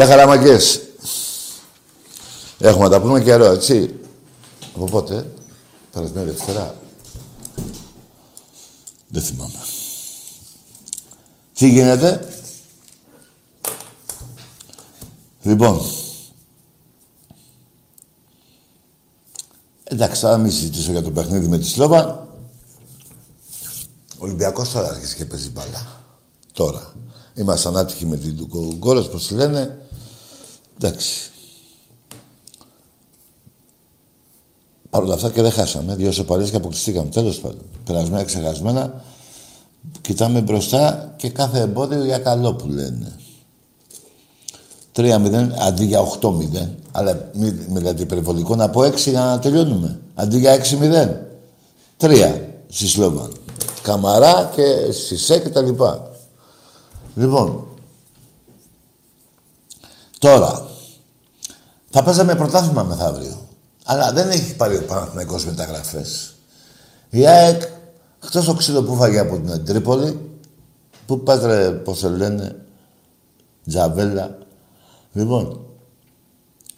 Γεια χαραμαγκές. Έχουμε να τα πούμε καιρό, έτσι. Από πότε, περασμένη Δευτέρα. Δεν θυμάμαι. Τι γίνεται; Λοιπόν. Εντάξει, θα μην συζητήσω για το παιχνίδι με τη Σλόβα. Ο Ολυμπιακός τώρα άρχισε και παίζει μπάλα. Τώρα. Είμαστε ανάτυχοι με την Γκόρας, πώς λένε. Εντάξει. Παρ' όλα αυτά και δεν χάσαμε. Δύο σοπαλίες και αποκλειστήκαμε. Τέλος πάντων. Περασμένα, ξεχασμένα. Κοιτάμε μπροστά και κάθε εμπόδιο για καλό που λένε. 3-0 αντί για 8-0. Αλλά μην μιλάτε υπερβολικό να πω 6 για να τελειώνουμε. Αντί για 6-0. 3 στη Σλόβαν. Καμαρά και Σισέ και τα λοιπά. Λοιπόν, τώρα, θα παίζαμε πρωτάθλημα μεθαύριο. Αλλά δεν έχει πάρει ο Παναθηναϊκός μεταγραφές. Η ΑΕΚ, εκτός το ξύλο που φάγε από την Τρίπολη, που πάτρε, πώς το λένε, Τζαβέλα. Λοιπόν,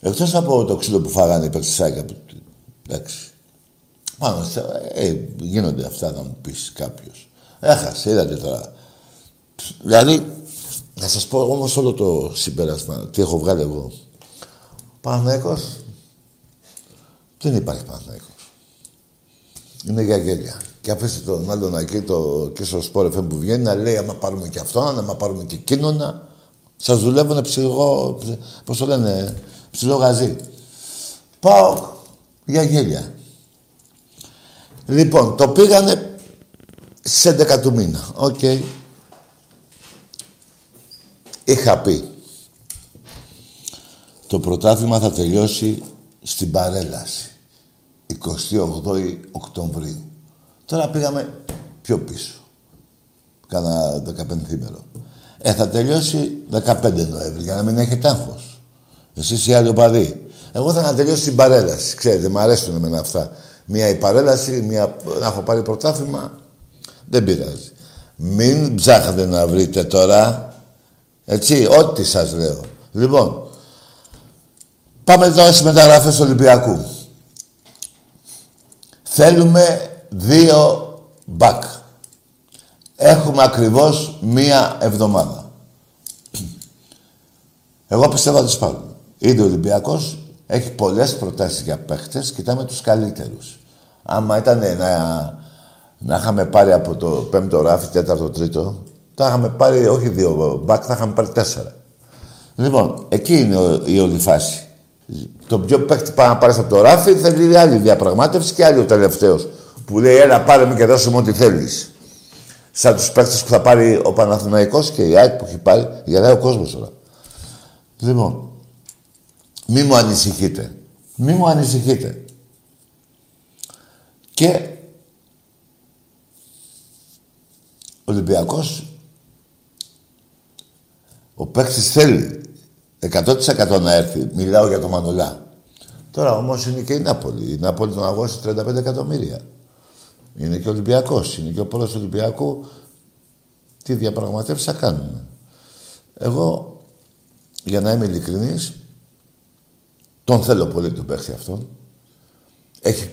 εκτός από το ξύλο που φάγανε οι παίκτες από την... Εντάξει. Πάνω, ε, γίνονται αυτά, θα μου πεις κάποιος. Έχασε, είδατε τώρα. Δηλαδή, να σας πω όμως όλο το συμπέρασμα, τι έχω βγάλει εγώ. Παναθηναϊκός, δεν υπάρχει Παναθηναϊκός. Είναι για γέλια. Και αφήστε τον άλλον εκεί, το, και στο σπόρ που βγαίνει, να λέει άμα πάρουμε και αυτό, άμα πάρουμε και εκείνο, να... Σας δουλεύουν ψυχο... πώς το λένε, ψηλό γαζί. Πάω για γέλια. Λοιπόν, το πήγανε σε 11 του μήνα. OK. Okay. Είχα πει. Το πρωτάθλημα θα τελειώσει στην παρέλαση. 28 Οκτωβρίου. Τώρα πήγαμε πιο πίσω. Κάνα 15 θήμερο. Ε, θα τελειώσει 15 Νοέμβρη, για να μην έχετε άγχος. Εσείς οι άλλοι οπαδοί. Εγώ θα να τελειώσει την παρέλαση. Ξέρετε, μου αρέσουν εμένα αυτά. Μία η παρέλαση, μία να έχω πάρει πρωτάθλημα. Δεν πειράζει. Μην ψάχνετε να βρείτε τώρα έτσι, ό,τι σας λέω. Λοιπόν, πάμε τώρα στις μεταγραφές του Ολυμπιακού. Θέλουμε δύο μπακ. Έχουμε ακριβώς μία εβδομάδα. Εγώ πιστεύω ότι τις πάρουμε. Ήδη ο Ολυμπιακός έχει πολλές προτάσεις για παίχτες. Κοιτάμε τους καλύτερους. Άμα ήταν να, να είχαμε πάρει από το πέμπτο ράφι, τέταρτο, τρίτο, θα είχαμε πάρει όχι δύο μπακ, θα είχαμε πάρει τέσσερα. Λοιπόν, εκεί είναι η όλη φάση. Το πιο παίχτη πάει να πάρει από το ράφι θέλει άλλη διαπραγμάτευση και άλλη ο τελευταίος. Που λέει, έλα πάρε με και δώσε μου ό,τι θέλεις. Σαν τους παίχτες που θα πάρει ο Παναθηναϊκός και η ΑΕΚ που έχει πάρει, γελάει ο κόσμος τώρα. Λοιπόν, μη μου ανησυχείτε. Μη μου ανησυχείτε. Και ο Ολυμπιακός ο παίκτης θέλει 100% να έρθει. Μιλάω για το Μανολά. Τώρα όμως είναι και η Νάπολη. Η Νάπολη τον αγώσε 35 εκατομμύρια. Είναι και ο Ολυμπιακός. Είναι και ο πρόεδρος του Ολυμπιακού. Τι διαπραγματεύσεις θα κάνουμε. Εγώ, για να είμαι ειλικρινής, τον θέλω πολύ τον παίχτη αυτόν. Έχει.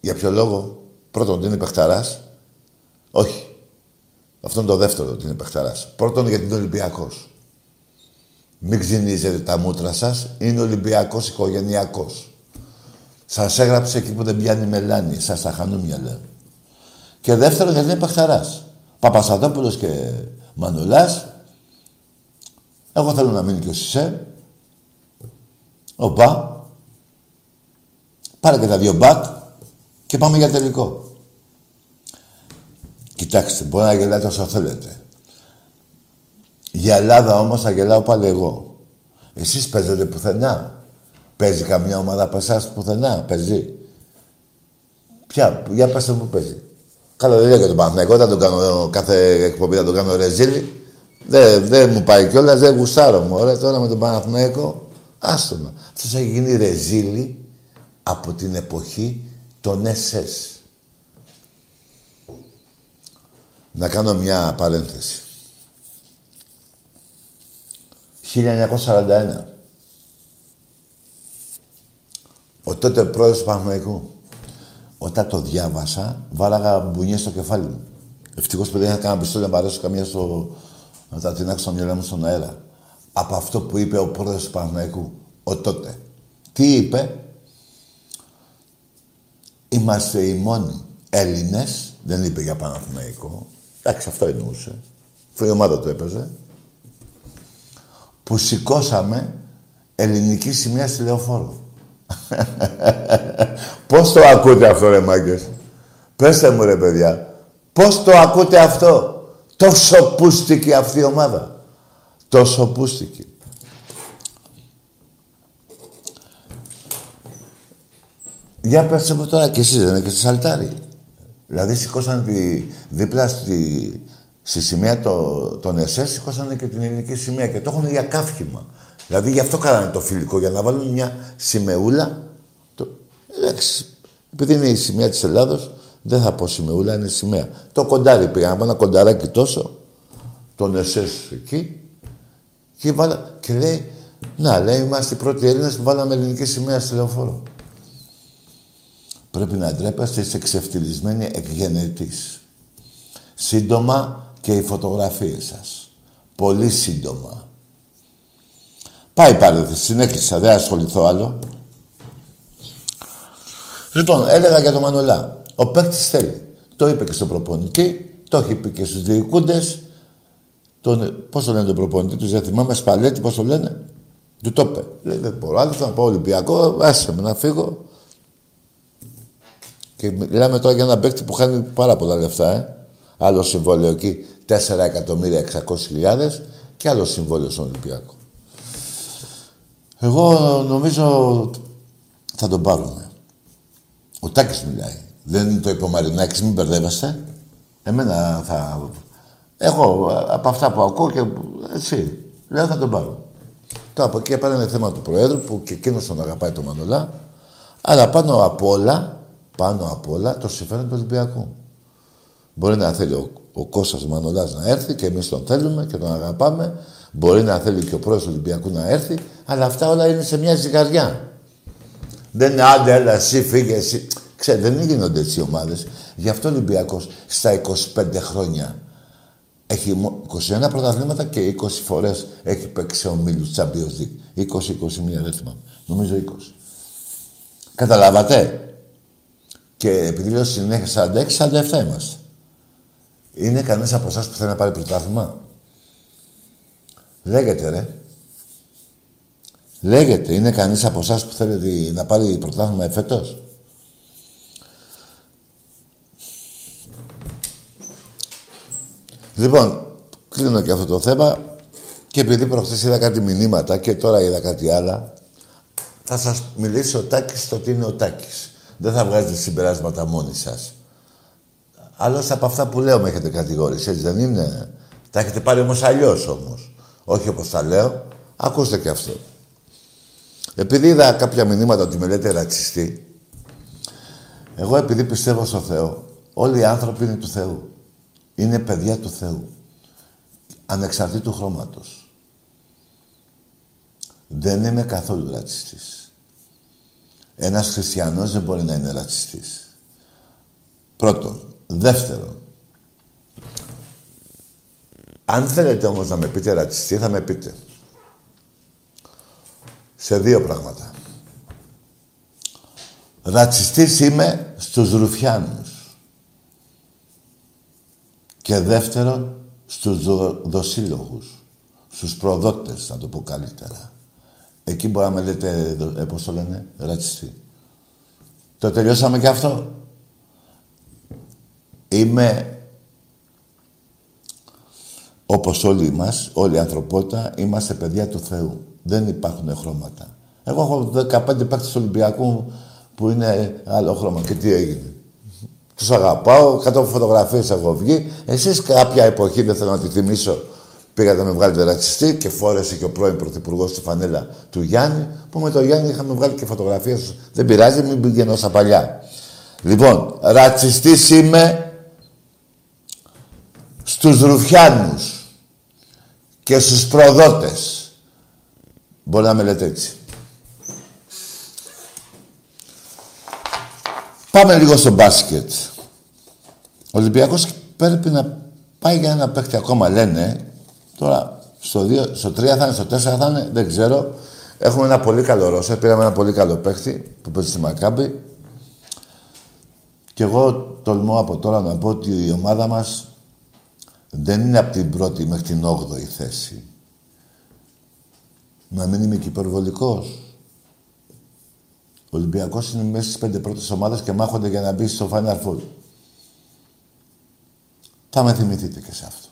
Για ποιο λόγο; Πρώτον, ότι είναι παιχταράς. Όχι. Αυτό είναι το δεύτερο, ότι είναι παιχταράς. Πρώτον, γιατί είναι Ολυμπιακός. Μην ξυνίζετε τα μούτρα σας. Είναι Ολυμπιακός οικογενειακός. Σας έγραψε εκεί που δεν πιάνει μελάνη. Σας τα χανούμια λέω. Και δεύτερον, γιατί είναι παιχταράς. Παπασατόπουλος και Μανουλάς. Εγώ θέλω να μείνει και ο Σισε. Οπα. Πάρε και τα δύο μπακ και πάμε για τελικό. Κοιτάξτε, μπορεί να γελάτε όσο θέλετε. Για Ελλάδα όμως θα γελάω πάλι εγώ. Εσείς παίζετε πουθενά. Παίζει καμιά ομάδα από εσάς πουθενά. Παίζει. Ποια, για πέστε μου παίζει. Καλά δεν λέω για τον Παναθηναϊκό, θα τον κάνω κάθε εκπομπή, θα τον κάνω ρεζίλι. Δεν, δεν μου πάει κιόλας, δεν γουστάρω μου. Ωραία, τώρα με τον Παναθηναϊκό, άστομα. Αυτός έχει γίνει ρεζίλι από την εποχή των SS. Να κάνω μια παρένθεση. 1941. Ο τότε πρόεδρος του Παναγικού. Όταν το διάβασα, βάλαγα μπουνιές στο κεφάλι μου. Ευτυχώς που δεν είχα κανένα πιστόλι να παρέσω καμία στο... να τα τεινάξω στο μυαλό μου στον αέρα. Από αυτό που είπε ο πρόεδρος του Παναγικού. Ο τότε. Τι είπε; Είμαστε οι μόνοι Έλληνες, δεν είπε για Παναθηναϊκό, εντάξει αυτό εννοούσε, αφού η ομάδα του έπαιζε, που σηκώσαμε ελληνική σημαία στη λεωφόρο. Πώς το ακούτε αυτό ρε μάγκες; Πέστε μου ρε παιδιά. Πώς το ακούτε αυτό; Τόσο πούστηκε αυτή η ομάδα. Τόσο πούστηκε. Για πέστε μου τώρα κι εσείς, δεν είναι και στη Σαλτάρι. Δηλαδή σηκώσαν τη, δίπλα στη, στη σημαία το, των ΕΣΕ, σηκώσανε και την ελληνική σημαία και το έχουν για κάφημα. Δηλαδή γι' αυτό κάνανε το φιλικό, για να βάλουν μια σημεούλα. Το, εντάξει, επειδή είναι η σημαία της Ελλάδος, δεν θα πω σημεούλα, είναι σημαία. Το κοντάρι πήγαν, ένα κονταράκι τόσο, τον ΕΣΕΣ εκεί, και, βάλα, και λέει, να, λέει, είμαστε οι πρώτοι Έλληνες που βάλαμε ελληνική σημαία στη λεωφόρο. Πρέπει να ντρέπεστε, είστε εξευτελισμένοι εκγενετής. Σύντομα και οι φωτογραφίες σας. Πολύ σύντομα. Πάει πάλι, συνέχισα, δεν ασχοληθώ άλλο. Λοιπόν, έλεγα για τον Μανολά. Ο παίκτης θέλει. Το είπε και στον προπονητή, το έχει πει και στους διοικούντες. Τον, πώς το λένε τον προπονητή τους, δεν θυμάμαι, Σπαλέτη, πώς το λένε. Του το είπε. Λέει, δεν μπορώ, άλλο θα πάω Ολυμπιακό, άσε με να φύγω. Και μιλάμε τώρα για ένα παίκτη που χάνει πάρα πολλά λεφτά, ε. Άλλο συμβόλαιο εκεί, 4 εκατομμύρια 600 και άλλο συμβόλαιο στον Ολυμπιακό. Εγώ νομίζω θα τον πάρουμε. Ο Τάκης μιλάει. Δεν το είπε ο Μαρινάκης, μην μπερδεύεστε. Εμένα θα... Εγώ από αυτά που ακούω και εσύ, λέω θα τον πάρω. Τώρα από εκεί πέρα είναι θέμα του Προέδρου που και εκείνος τον αγαπάει τον Μανολά. Αλλά πάνω απ' όλα, πάνω απ' όλα το συμφέρον του Ολυμπιακού. Μπορεί να θέλει ο, ο Κώστας Μανολάς να έρθει και εμείς τον θέλουμε και τον αγαπάμε. Μπορεί να θέλει και ο πρόεδρος του Ολυμπιακού να έρθει, αλλά αυτά όλα είναι σε μια ζυγαριά. Δεν είναι άντε, έλα, εσύ φύγε, εσύ. Ξέρετε, δεν γίνονται έτσι οι ομάδες. Γι' αυτό ο Ολυμπιακός στα 25 χρόνια έχει 21 πρωταθλήματα και 20 φορές έχει παίξει ο Μίλους Champions League. 20-21, δεν θυμάμαι. Νομίζω 20. Καταλάβατε; Και επειδή λέω συνέχεια 46, 47 είμαστε. Είναι κανένα από εσάς που θέλει να πάρει πρωτάθλημα; Λέγεται, ρε. Λέγεται. Είναι κανείς από εσάς που θέλει να πάρει πρωτάθλημα εφέτος; Λοιπόν, κλείνω και αυτό το θέμα και επειδή προχθές είδα κάτι μηνύματα και τώρα είδα κάτι άλλα, θα σας μιλήσει ο Τάκης το τι είναι ο Τάκης. δεν θα βγάζετε συμπεράσματα μόνοι σας. Άλλωστε από αυτά που λέω με έχετε κατηγορήσει, έτσι δεν είναι; Τα έχετε πάρει όμως αλλιώς όμως. Όχι όπως τα λέω. Ακούστε και αυτό. Επειδή είδα κάποια μηνύματα ότι με λέτε ρατσιστή, εγώ επειδή πιστεύω στο Θεό, όλοι οι άνθρωποι είναι του Θεού. Είναι παιδιά του Θεού. Ανεξαρτήτου χρώματος. Δεν είμαι καθόλου ρατσιστής. Ένας χριστιανός δεν μπορεί να είναι ρατσιστής. Πρώτον. Δεύτερον. Αν θέλετε όμως να με πείτε ρατσιστή, θα με πείτε. Σε δύο πράγματα. Ρατσιστής είμαι στους Ρουφιάνους. Και δεύτερον, στους δοσύλλογους. Στους προδότες, να το πω καλύτερα. Εκεί μπορεί να με λέτε, ε, πώς το λένε, ρατσιστή. Το τελειώσαμε και αυτό; Είμαι, όπως όλοι μας, όλη η ανθρωπότητα, είμαστε παιδιά του Θεού. Δεν υπάρχουν χρώματα. Εγώ έχω 15 παίκτες του Ολυμπιακού που είναι άλλο χρώμα. Και τι έγινε. Τους αγαπάω, κάτω από φωτογραφίες έχω βγει. Εσείς κάποια εποχή, δεν θέλω να τη θυμίσω, πήγατε να με βγάλετε ρατσιστή και φόρεσε και ο πρώην πρωθυπουργός στη φανέλα του Γιάννη, που με τον Γιάννη είχαμε βγάλει και φωτογραφίες. Δεν πειράζει, μην πηγαίνω στα παλιά. Λοιπόν, ρατσιστής είμαι στους Ρουφιάνους και στους προδότες. Μπορεί να με λέτε έτσι. Πάμε λίγο στο μπάσκετ. Ο Ολυμπιακός πρέπει να πάει για ένα παίχτη ακόμα, λένε. Τώρα, στο, 2, στο 3 θα είναι, στο 4 θα είναι, δεν ξέρω. Έχουμε ένα πολύ καλό ρόσερ. Πήραμε ένα πολύ καλό παίχτη που παίζει στη Μακάμπη. Και εγώ τολμώ από τώρα να πω ότι η ομάδα μας δεν είναι από την πρώτη μέχρι την όγδοη θέση. Να μην είμαι και υπερβολικός. Ο Ολυμπιακός είναι μέσα στις πέντε πρώτες ομάδες και μάχονται για να μπει στο Final Four. Θα με θυμηθείτε και σε αυτό.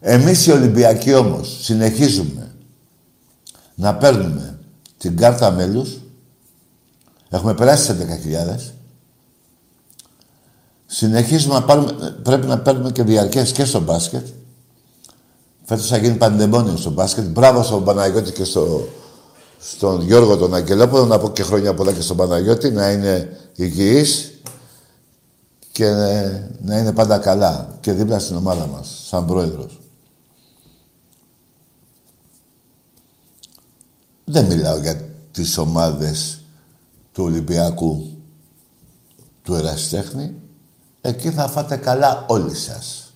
Εμείς οι Ολυμπιακοί όμως συνεχίζουμε να παίρνουμε την κάρτα μέλους. Έχουμε περάσει τις 11.000. Συνεχίζουμε να πάρουμε, πρέπει να παίρνουμε και διαρκές και στο μπάσκετ. Φέτος θα γίνει παντεμόνιο στο μπάσκετ. Μπράβο στον Παναγιώτη και στο στον Γιώργο τον Αγγελόπουλο, να πω και χρόνια πολλά και στον Παναγιώτη, να είναι υγιής και να είναι πάντα καλά και δίπλα στην ομάδα μας, σαν πρόεδρος. Δεν μιλάω για τις ομάδες του Ολυμπιακού του Εραστέχνη. Εκεί θα φάτε καλά όλοι σας.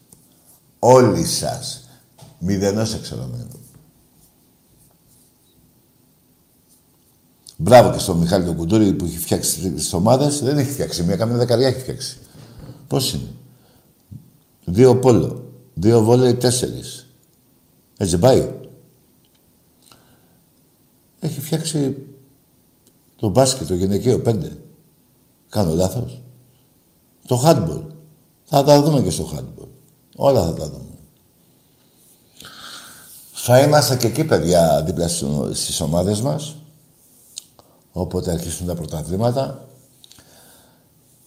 Όλοι σας. Μηδενός εξερωμένου. Μπράβο και στον Μιχάλη τον Κουντούρη που έχει φτιάξει τις ομάδες. Δεν έχει φτιάξει μία, καμία δεκαριά έχει φτιάξει. Πώς είναι; Δύο πόλο. Δύο βόλεϊ, τέσσερις. Έτσι πάει. Έχει φτιάξει το μπάσκετ, το γυναικείο, πέντε. Κάνω λάθος. Το handball. Θα τα δούμε και στο handball. Όλα θα τα δούμε. Θα είμαστε και εκεί, παιδιά, δίπλα στις ομάδες μας. Όποτε αρχίσουν τα πρωταθλήματα.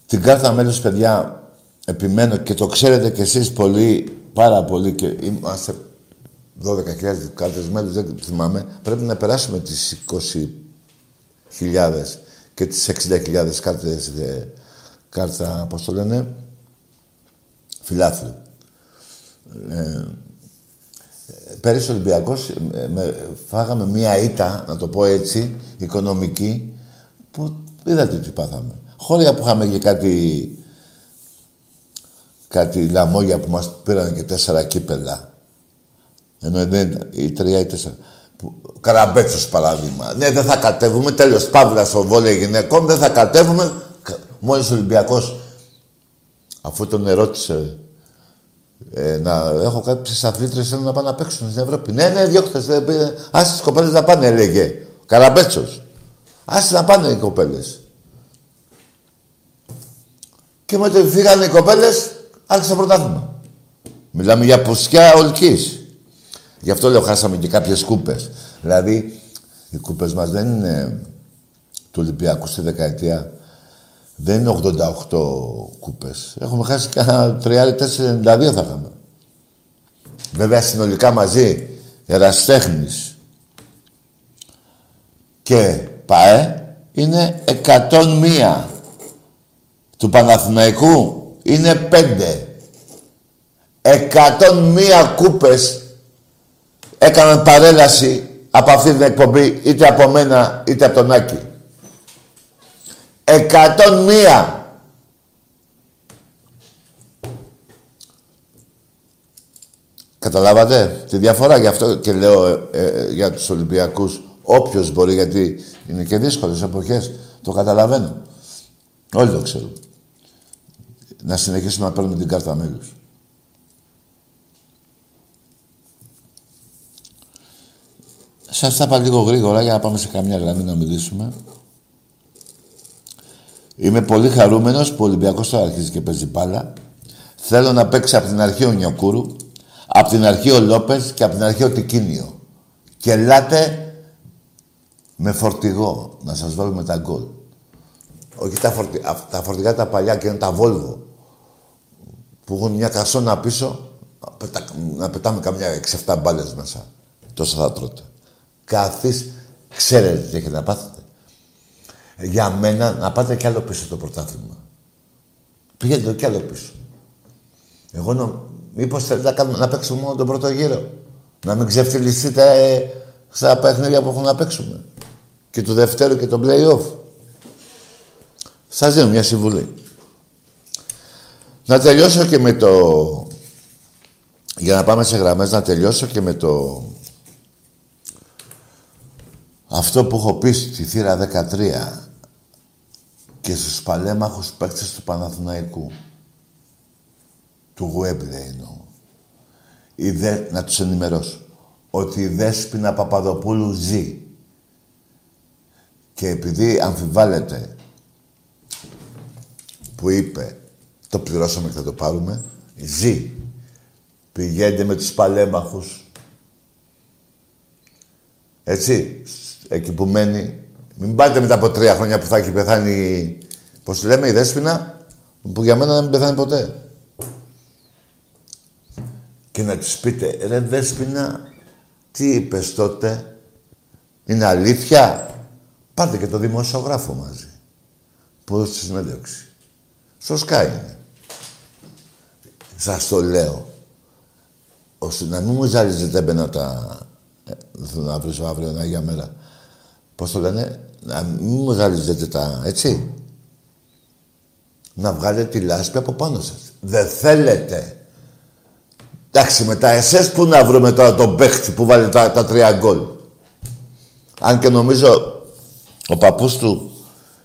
Την κάρτα μέλους, παιδιά, επιμένω και το ξέρετε κι εσείς πολύ, πάρα πολύ και είμαστε 12.000 κάρτες μέλους, δεν θυμάμαι. Πρέπει να περάσουμε τις 20.000 και τις 60.000 κάρτες, ε, κάρτα, πώς το λένε, φιλάθλου. Ε, Πέρυσι ο Ολυμπιακός ε, φάγαμε μία ήττα, να το πω έτσι, οικονομική, που είδατε τι πάθαμε. Χώρια που είχαμε και κάτι, κάτι λαμόγια που μας πήραν και τέσσερα κύπελα. Ενώ δεν ή τρία ή τέσσερα. Καραμπέτσος παράδειγμα. Ναι, δεν θα κατέβουμε. Τέλος, παύλα στο βόλιο γυναικών. Δεν θα κατέβουμε. Μόλις ο Ολυμπιακός, αφού τον ερώτησε ε, να έχω κάποιες αθλήτρε θέλουν να πάνε να παίξουν στην Ευρώπη. Ναι, ναι, διώχτε. Άσε τις κοπέλες να πάνε, έλεγε. Καραμπέτσος. Άσε να πάνε οι κοπέλες. Και με το φύγανε οι κοπέλες, άρχισε το πρωτάθλημα. Μιλάμε για ποσιά ολική. Γι' αυτό λέω χάσαμε και κάποιες κούπες. Δηλαδή, οι κούπες μας δεν είναι του Ολυμπιακού στη δεκαετία δεν είναι 88 κούπες. Έχουμε χάσει κανένα 3-4-92 θα είχαμε. Βέβαια συνολικά μαζί εραστέχνης και ΠΑΕ είναι 101. Του Παναθηναϊκού είναι 5. 101 κούπες έκαναν παρέλαση από αυτή την εκπομπή είτε από μένα είτε από τον Άκη. 101. Καταλάβατε τη διαφορά; Γι' αυτό και λέω ε, ε, για τους Ολυμπιακούς όποιος μπορεί γιατί είναι και δύσκολες εποχές το καταλαβαίνω. Όλοι το ξέρουν. Να συνεχίσουμε να παίρνουμε την κάρτα μέλους. Σας τα είπα λίγο γρήγορα για να πάμε σε καμιά γραμμή να μιλήσουμε. Είμαι πολύ χαρούμενος που ο Ολυμπιακός τώρα αρχίζει και παίζει μπάλα. Θέλω να παίξει από την αρχή ο Νιοκούρου, από την αρχή ο Λόπες και από την αρχή ο Τικίνιο. Και ελάτε με φορτηγό να σας βάλουμε τα γκολ. Όχι τα, φορτι... τα φορτηγά τα παλιά και είναι τα Volvo που έχουν μια κασόνα πίσω να πετάμε καμιά 6-7 μπάλες μέσα. Τόσο θα τρώτε. Καθίς, ξέρετε τι έχετε να πάθετε. Για μένα, να πάτε κι άλλο πίσω το πρωτάθλημα. Πήγαινε κι άλλο πίσω. Εγώ νο... μήπως θέλετε να, κάνουμε, να παίξουμε μόνο τον πρώτο γύρο; Να μην ξεφτυλιστείτε ε, στα παιχνίδια που έχουμε να παίξουμε. Και του δευτέρου και το play-off. Σας δίνω μια συμβουλή. Να τελειώσω και με το... Για να πάμε σε γραμμές, να τελειώσω και με το αυτό που έχω πει στη θύρα 13 και στους παλέμαχους παίκτες του Παναθηναϊκού, του Γουέμπλε εννοώ, δε, να τους ενημερώσω, ότι η Δέσποινα Παπαδοπούλου ζει. Και επειδή αμφιβάλλεται που είπε το πληρώσαμε και θα το πάρουμε, ζει. Πηγαίνετε με τους παλέμαχους, έτσι, εκεί που μένει. Μην πάτε μετά από τρία χρόνια που θα έχει πεθάνει, πώς λέμε, η Δέσποινα, που για μένα δεν μην πεθάνει ποτέ. Και να της πείτε, ρε Δέσποινα, τι είπες τότε, είναι αλήθεια; Πάρτε και το δημοσιογράφο μαζί. Που στη συνέντευξη. Στο Sky είναι. Σας το λέω. Ώστε να μην μου ζαλίζετε έμπαινα τα... Ε, δεν θέλω να βρίσω αύριο ένα για μέρα πώς το λένε, να μην μου γαριζετε τα, έτσι. Να βγάλετε τη λάσπη από πάνω σας. Δεν θέλετε. Εντάξει, με τα εσές που να βρούμε τώρα τον παίχτη που βάλει τα, τα τρία γκολ. Αν και νομίζω ο παππούς του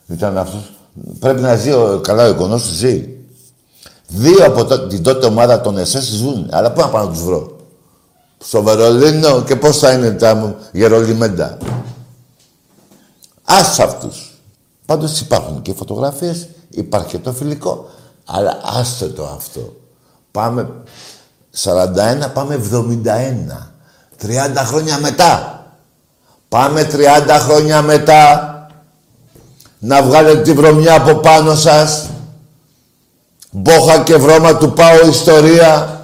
ήταν αυτός. Πρέπει να ζει, ο, καλά ο εικονός του ζει. Δύο από την τότε ομάδα των ΕΣΕΣ ζουν. Αλλά πού να πάω να τους βρω. Στο Βερολίνο και πώς θα είναι τα γερολιμέντα. Άσε αυτούς. Πάντως υπάρχουν και φωτογραφίες, υπάρχει και το φιλικό. Αλλά άσε το αυτό. Πάμε 41, πάμε 71. 30 χρόνια μετά. Πάμε 30 χρόνια μετά. Να βγάλετε τη βρωμιά από πάνω σας. Μπόχα και βρώμα του πάω ιστορία.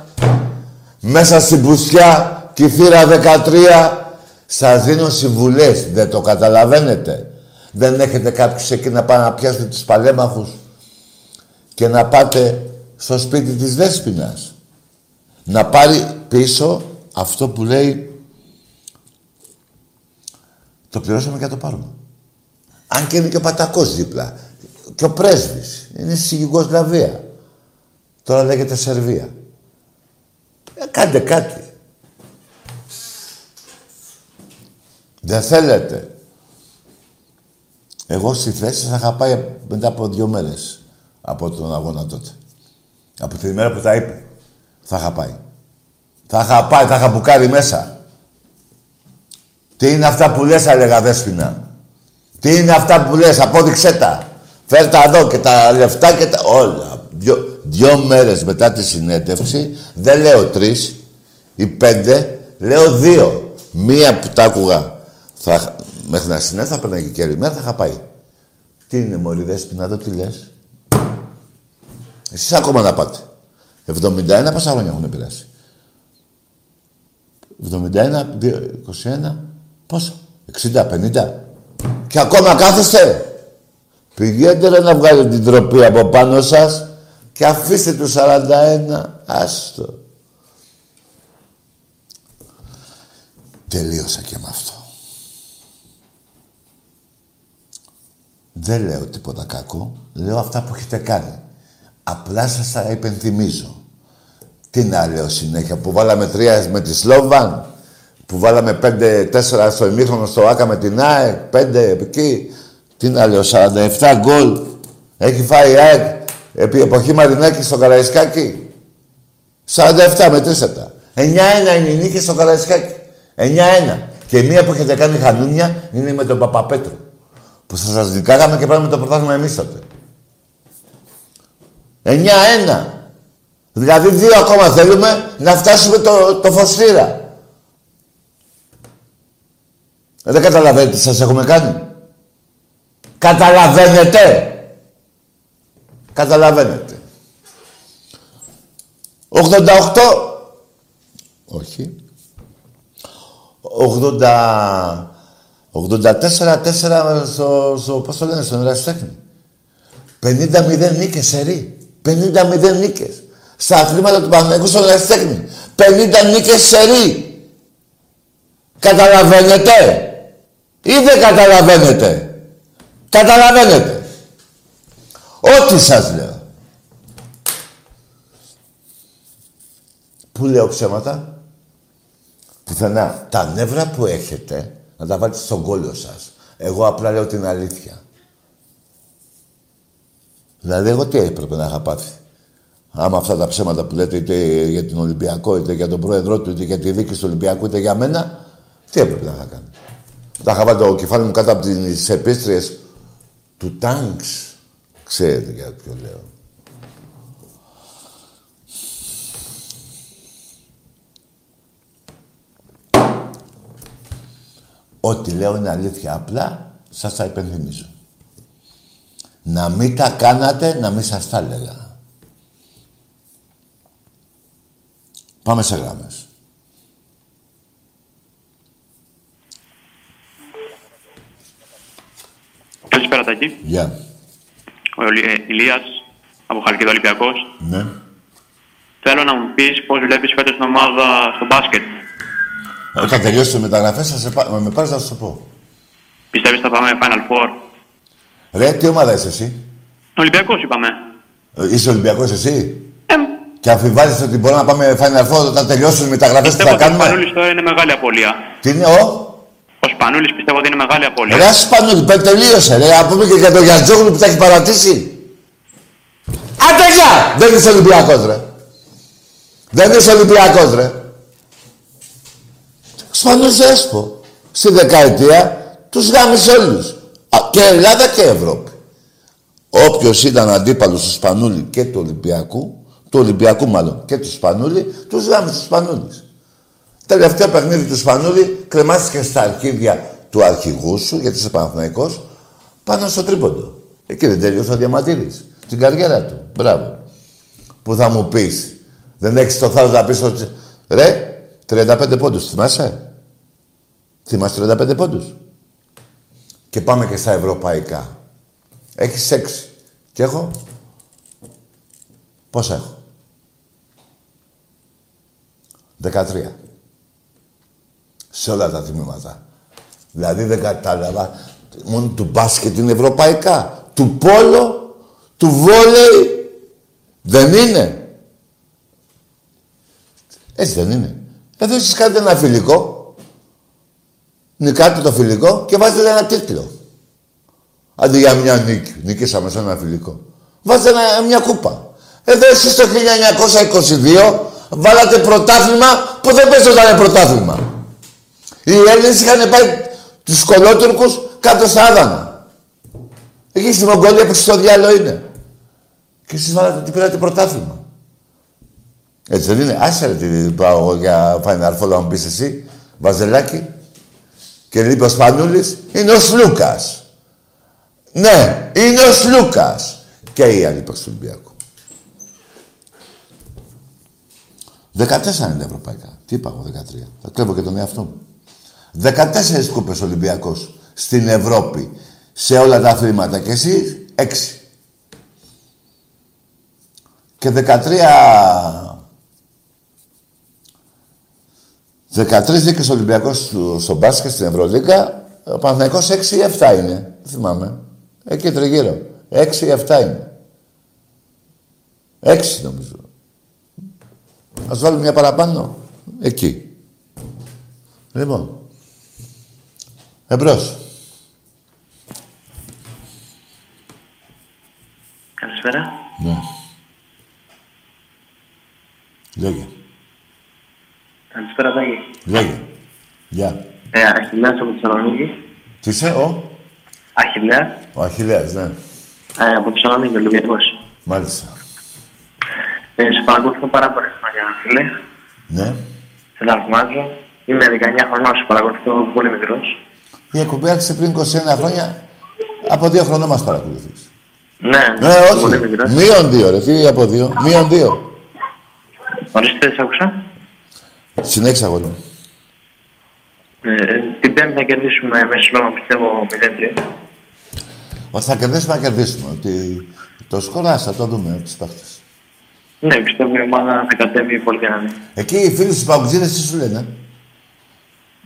Μέσα στην πουσιά, κυθύρα 13. Σας δίνω συμβουλές, δεν το καταλαβαίνετε. Δεν έχετε κάποιους εκεί να πάνε να πιάσετε τους παλέμαχους και να πάτε στο σπίτι της Δέσποινας. Να πάρει πίσω αυτό που λέει το πληρώσαμε και θα το πάρουμε. Αν και είναι και ο Πατακός δίπλα. Και ο πρέσβης. Είναι στη Γιουγκοσλαβία. Τώρα λέγεται Σερβία. Ε, κάντε κάτι. Δεν θέλετε. Εγώ στη θέση θα είχα πάει μετά από δύο μέρες από τον αγώνα τότε. Από την ημέρα που τα είπε. Θα είχα πάει. Θα είχα πάει, θα είχα μπουκάρει μέσα. Τι είναι αυτά που λες, έλεγα Δέσποινα. Τι είναι αυτά που λες, απόδειξέ τα. Φέρ τα εδώ και τα λεφτά και τα... Όλα. Δυο, δυο μέρες μετά τη συνέντευξη, δεν λέω τρεις ή πέντε, λέω δύο. Μία που τα άκουγα θα, μέχρι να συνέλθω, θα παίρνει και κέρδη μέρα, θα είχα πάει. Τι είναι μωρή δέσποινα εδώ, τι λες. Εσείς ακόμα να πάτε. 71 πόσα χρόνια έχουν περάσει. 71, 21, πόσο. 60, 50. Και ακόμα κάθεστε. Πηγαίνετε ρε, να βγάλετε την τροπή από πάνω σας και αφήστε του 41. Άστο. Τελείωσα και με αυτό. Δεν λέω τίποτα κακό. Λέω αυτά που έχετε κάνει. Απλά σας τα υπενθυμίζω. Τι να λέω συνέχεια, που βάλαμε τρία με τη Σλόβαν, που βάλαμε πέντε-τέσσερα στο ημίχρονο στο Άκα με την ΑΕΚ, πέντε εκεί. Τι να λέω, 47 γκολ. Έχει φάει η ΑΕΚ επί εποχή Μαρινάκη στο Καραϊσκάκι. 47 μετρήσατε τα. 9-1 είναι η νίκη στο Καραϊσκάκι. 9-1. Και μία που έχετε κάνει χανούνια είναι με τον Παπαπέτρου. Που θα σας δικάγαμε και πάμε το πρωτάθλημα εμείς τότε. 9-1. Δηλαδή δύο ακόμα θέλουμε να φτάσουμε το, το φωστήρα. Δεν καταλαβαίνετε τι σας έχουμε κάνει. Καταλαβαίνετε. Καταλαβαίνετε. 88. Όχι. 80... 84-4 στο, στο, πώς το λένε, στον Ερασιτέχνη. 50-0 νίκες, σερί. 50-0 νίκες. Στα αθλήματα του Παναγικού στον Ερασιτέχνη. 50 νίκες, σερί. Καταλαβαίνετε; Ή δεν καταλαβαίνετε; Καταλαβαίνετε. Ό,τι σας λέω. Πού λέω ψέματα; Πουθενά. Τα νεύρα που έχετε να τα βάλετε στον κόλλο σας. Εγώ απλά λέω την αλήθεια. Δηλαδή, εγώ τι έπρεπε να είχα πάθει. Άμα αυτά τα ψέματα που λέτε είτε για την Ολυμπιακό, είτε για τον πρόεδρό του, είτε για τη δίκη του Ολυμπιακού, είτε για μένα, τι έπρεπε να είχα κάνει. Θα είχα βάλει το κεφάλι μου κάτω από τις επίστριε του τάγκς. Ξέρετε για ποιο λέω. Ό,τι λέω είναι αλήθεια. Απλά σας τα υπενθυμίζω. Να μην τα κάνατε, να μην σας τα έλεγα. Πάμε σε γράμμες. Καλησπέρα Τάκη. Γεια. Ο ε, Ηλίας από Χαλκίδα Ολυμπιακός. Ναι. Θέλω να μου πεις πώς βλέπεις φέτος την ομάδα στο μπάσκετ. Όταν τελειώσει το μεταγραφέ, θα σε πά... με πάρεις να σου το πω. Πιστεύεις θα πάμε Final Four; Ρε, τι ομάδα είσαι εσύ; Ολυμπιακός είπαμε. Ε, Είσαι Ολυμπιακός εσύ; Ε, Και αμφιβάλλεις ότι μπορούμε να πάμε Final Four όταν τελειώσουν οι μεταγραφές που πιστεύω θα ότι ο κάνουμε; Σπανούλης τώρα είναι μεγάλη απώλεια. Τι είναι, ο; Ο Σπανούλης πιστεύω ότι είναι μεγάλη απώλεια. Ρε, Σπανούλη, πέ, τελείωσε. Ρε, να πούμε και για τον Γιαντζόγλου που τα έχει παρατήσει. Άντε, γεια! Δεν είσαι Ολυμπιακός, ρε. Δεν είσαι Ολυμπιακός, ρε. Σπανούλης έσπο. Στη δεκαετία τους γάμισε όλους. Α, Και Ελλάδα και Ευρώπη. Όποιος ήταν αντίπαλος του Σπανούλη και του Ολυμπιακού, του Ολυμπιακού μάλλον και του Σπανούλη, τους γάμισε τους Σπανούλης. Τελευταίο παιχνίδι του Σπανούλη κρεμάστηκε στα αρχίδια του αρχηγού σου, γιατί είσαι Παναθηναϊκός, πάνω στο τρίποντο. Εκεί δεν τελείωσε ο Διαμαντήρης. Την καριέρα του. Μπράβο. Που θα μου πεις, δεν έχεις το θάρρος να πεις ότι... Ρε, 35 πόντους, θυμάσαι; Θυμάσαι 35 πόντους. Και πάμε και στα ευρωπαϊκά. Έχεις 6. Και έχω... Πόσα έχω. 13 σε όλα τα τμήματα. Δηλαδή δεν κατάλαβα μόνο του μπάσκετ είναι ευρωπαϊκά. Του πόλο, του βόλεϊ δεν είναι. Έτσι δεν είναι. Εδώ εσείς κάνετε ένα φιλικό. Νικάτε το φιλικό και βάζετε ένα τίτλο. Αντί για μια νίκη. Νικήσαμε σε ένα φιλικό. Βάζετε ένα- μια κούπα. Εδώ εσείς το 1922 βάλατε πρωτάθλημα που δεν παίζονταν πρωτάθλημα. Οι Έλληνες είχαν πάει τους κολότουρκους κάτω στα Άδανα. Εκεί στη Μογγολία που στο διάλογο είναι. Και εσείς βάλατε τι πήρατε πρωτάθλημα. Έτσι δεν είναι. Άσε ρε τι πάω εγώ για Final Four να μου πεις εσύ, Βαζελάκη. Και λείπει ο Σπανούλης, είναι ο Σλούκας. Ναι, είναι ο Σλούκας. Και οι άλλοι προς του Ολυμπιακού. 14 είναι τα ευρωπαϊκά. Τι είπα εγώ, 13. Θα κλέβω και τον εαυτό μου. 14 κούπες Ολυμπιακός στην Ευρώπη σε όλα τα αθλήματα. Και εσύ 6. Και 13... 13 δίκες Ολυμπιακός στο μπάσκετ στην Ευρωλίγκα. Ο Παναθηναϊκός 6 ή 7 είναι. Δεν θυμάμαι. Εκεί τριγύρω. 6 ή 7 είναι. 6 νομίζω. Ας βάλουμε μια παραπάνω. Εκεί. Λοιπόν. Εμπρός. Καλησπέρα. Ναι. Λέγε. Καλησπέρα, Τάκη. Λέγε. Γεια. Ε, Αχιλέας από Θεσσαλονίκη. Τι είσαι, ο; Αχιλέας. Ο Αχιλέας, ναι. Ε, από Θεσσαλονίκη, Ολυμπιακός. Μάλιστα. Ε, σε παρακολουθώ πάρα πολλά χρόνια, φίλε. Ναι. Σε θαυμάζω. Είμαι 19 χρονών, σε παρακολουθώ πολύ μικρός. Η εκπομπή άρχισε πριν 21 χρόνια. Από δύο χρονών μας παρακολουθείς. Ναι, Ναι, πολύ όχι. μικρός. Μείον δύο, ρε. Τι από δύο. Μείον δύο. Ορίστε, σε άκουσα. Συνέχισε, αγόρι μου. Ε, την Πέμπτη θα κερδίσουμε με συλλόγο, πιστεύω, 0-3. Ότι θα κερδίσουμε, να κερδίσουμε. Ότι το σκοράς θα το δούμε, τις παίχτες. Ναι, πιστεύω η ομάδα θα κατέβει πολύ δυνατή. Εκεί οι φίλοι στους παγκοτζίδες τι σου λένε;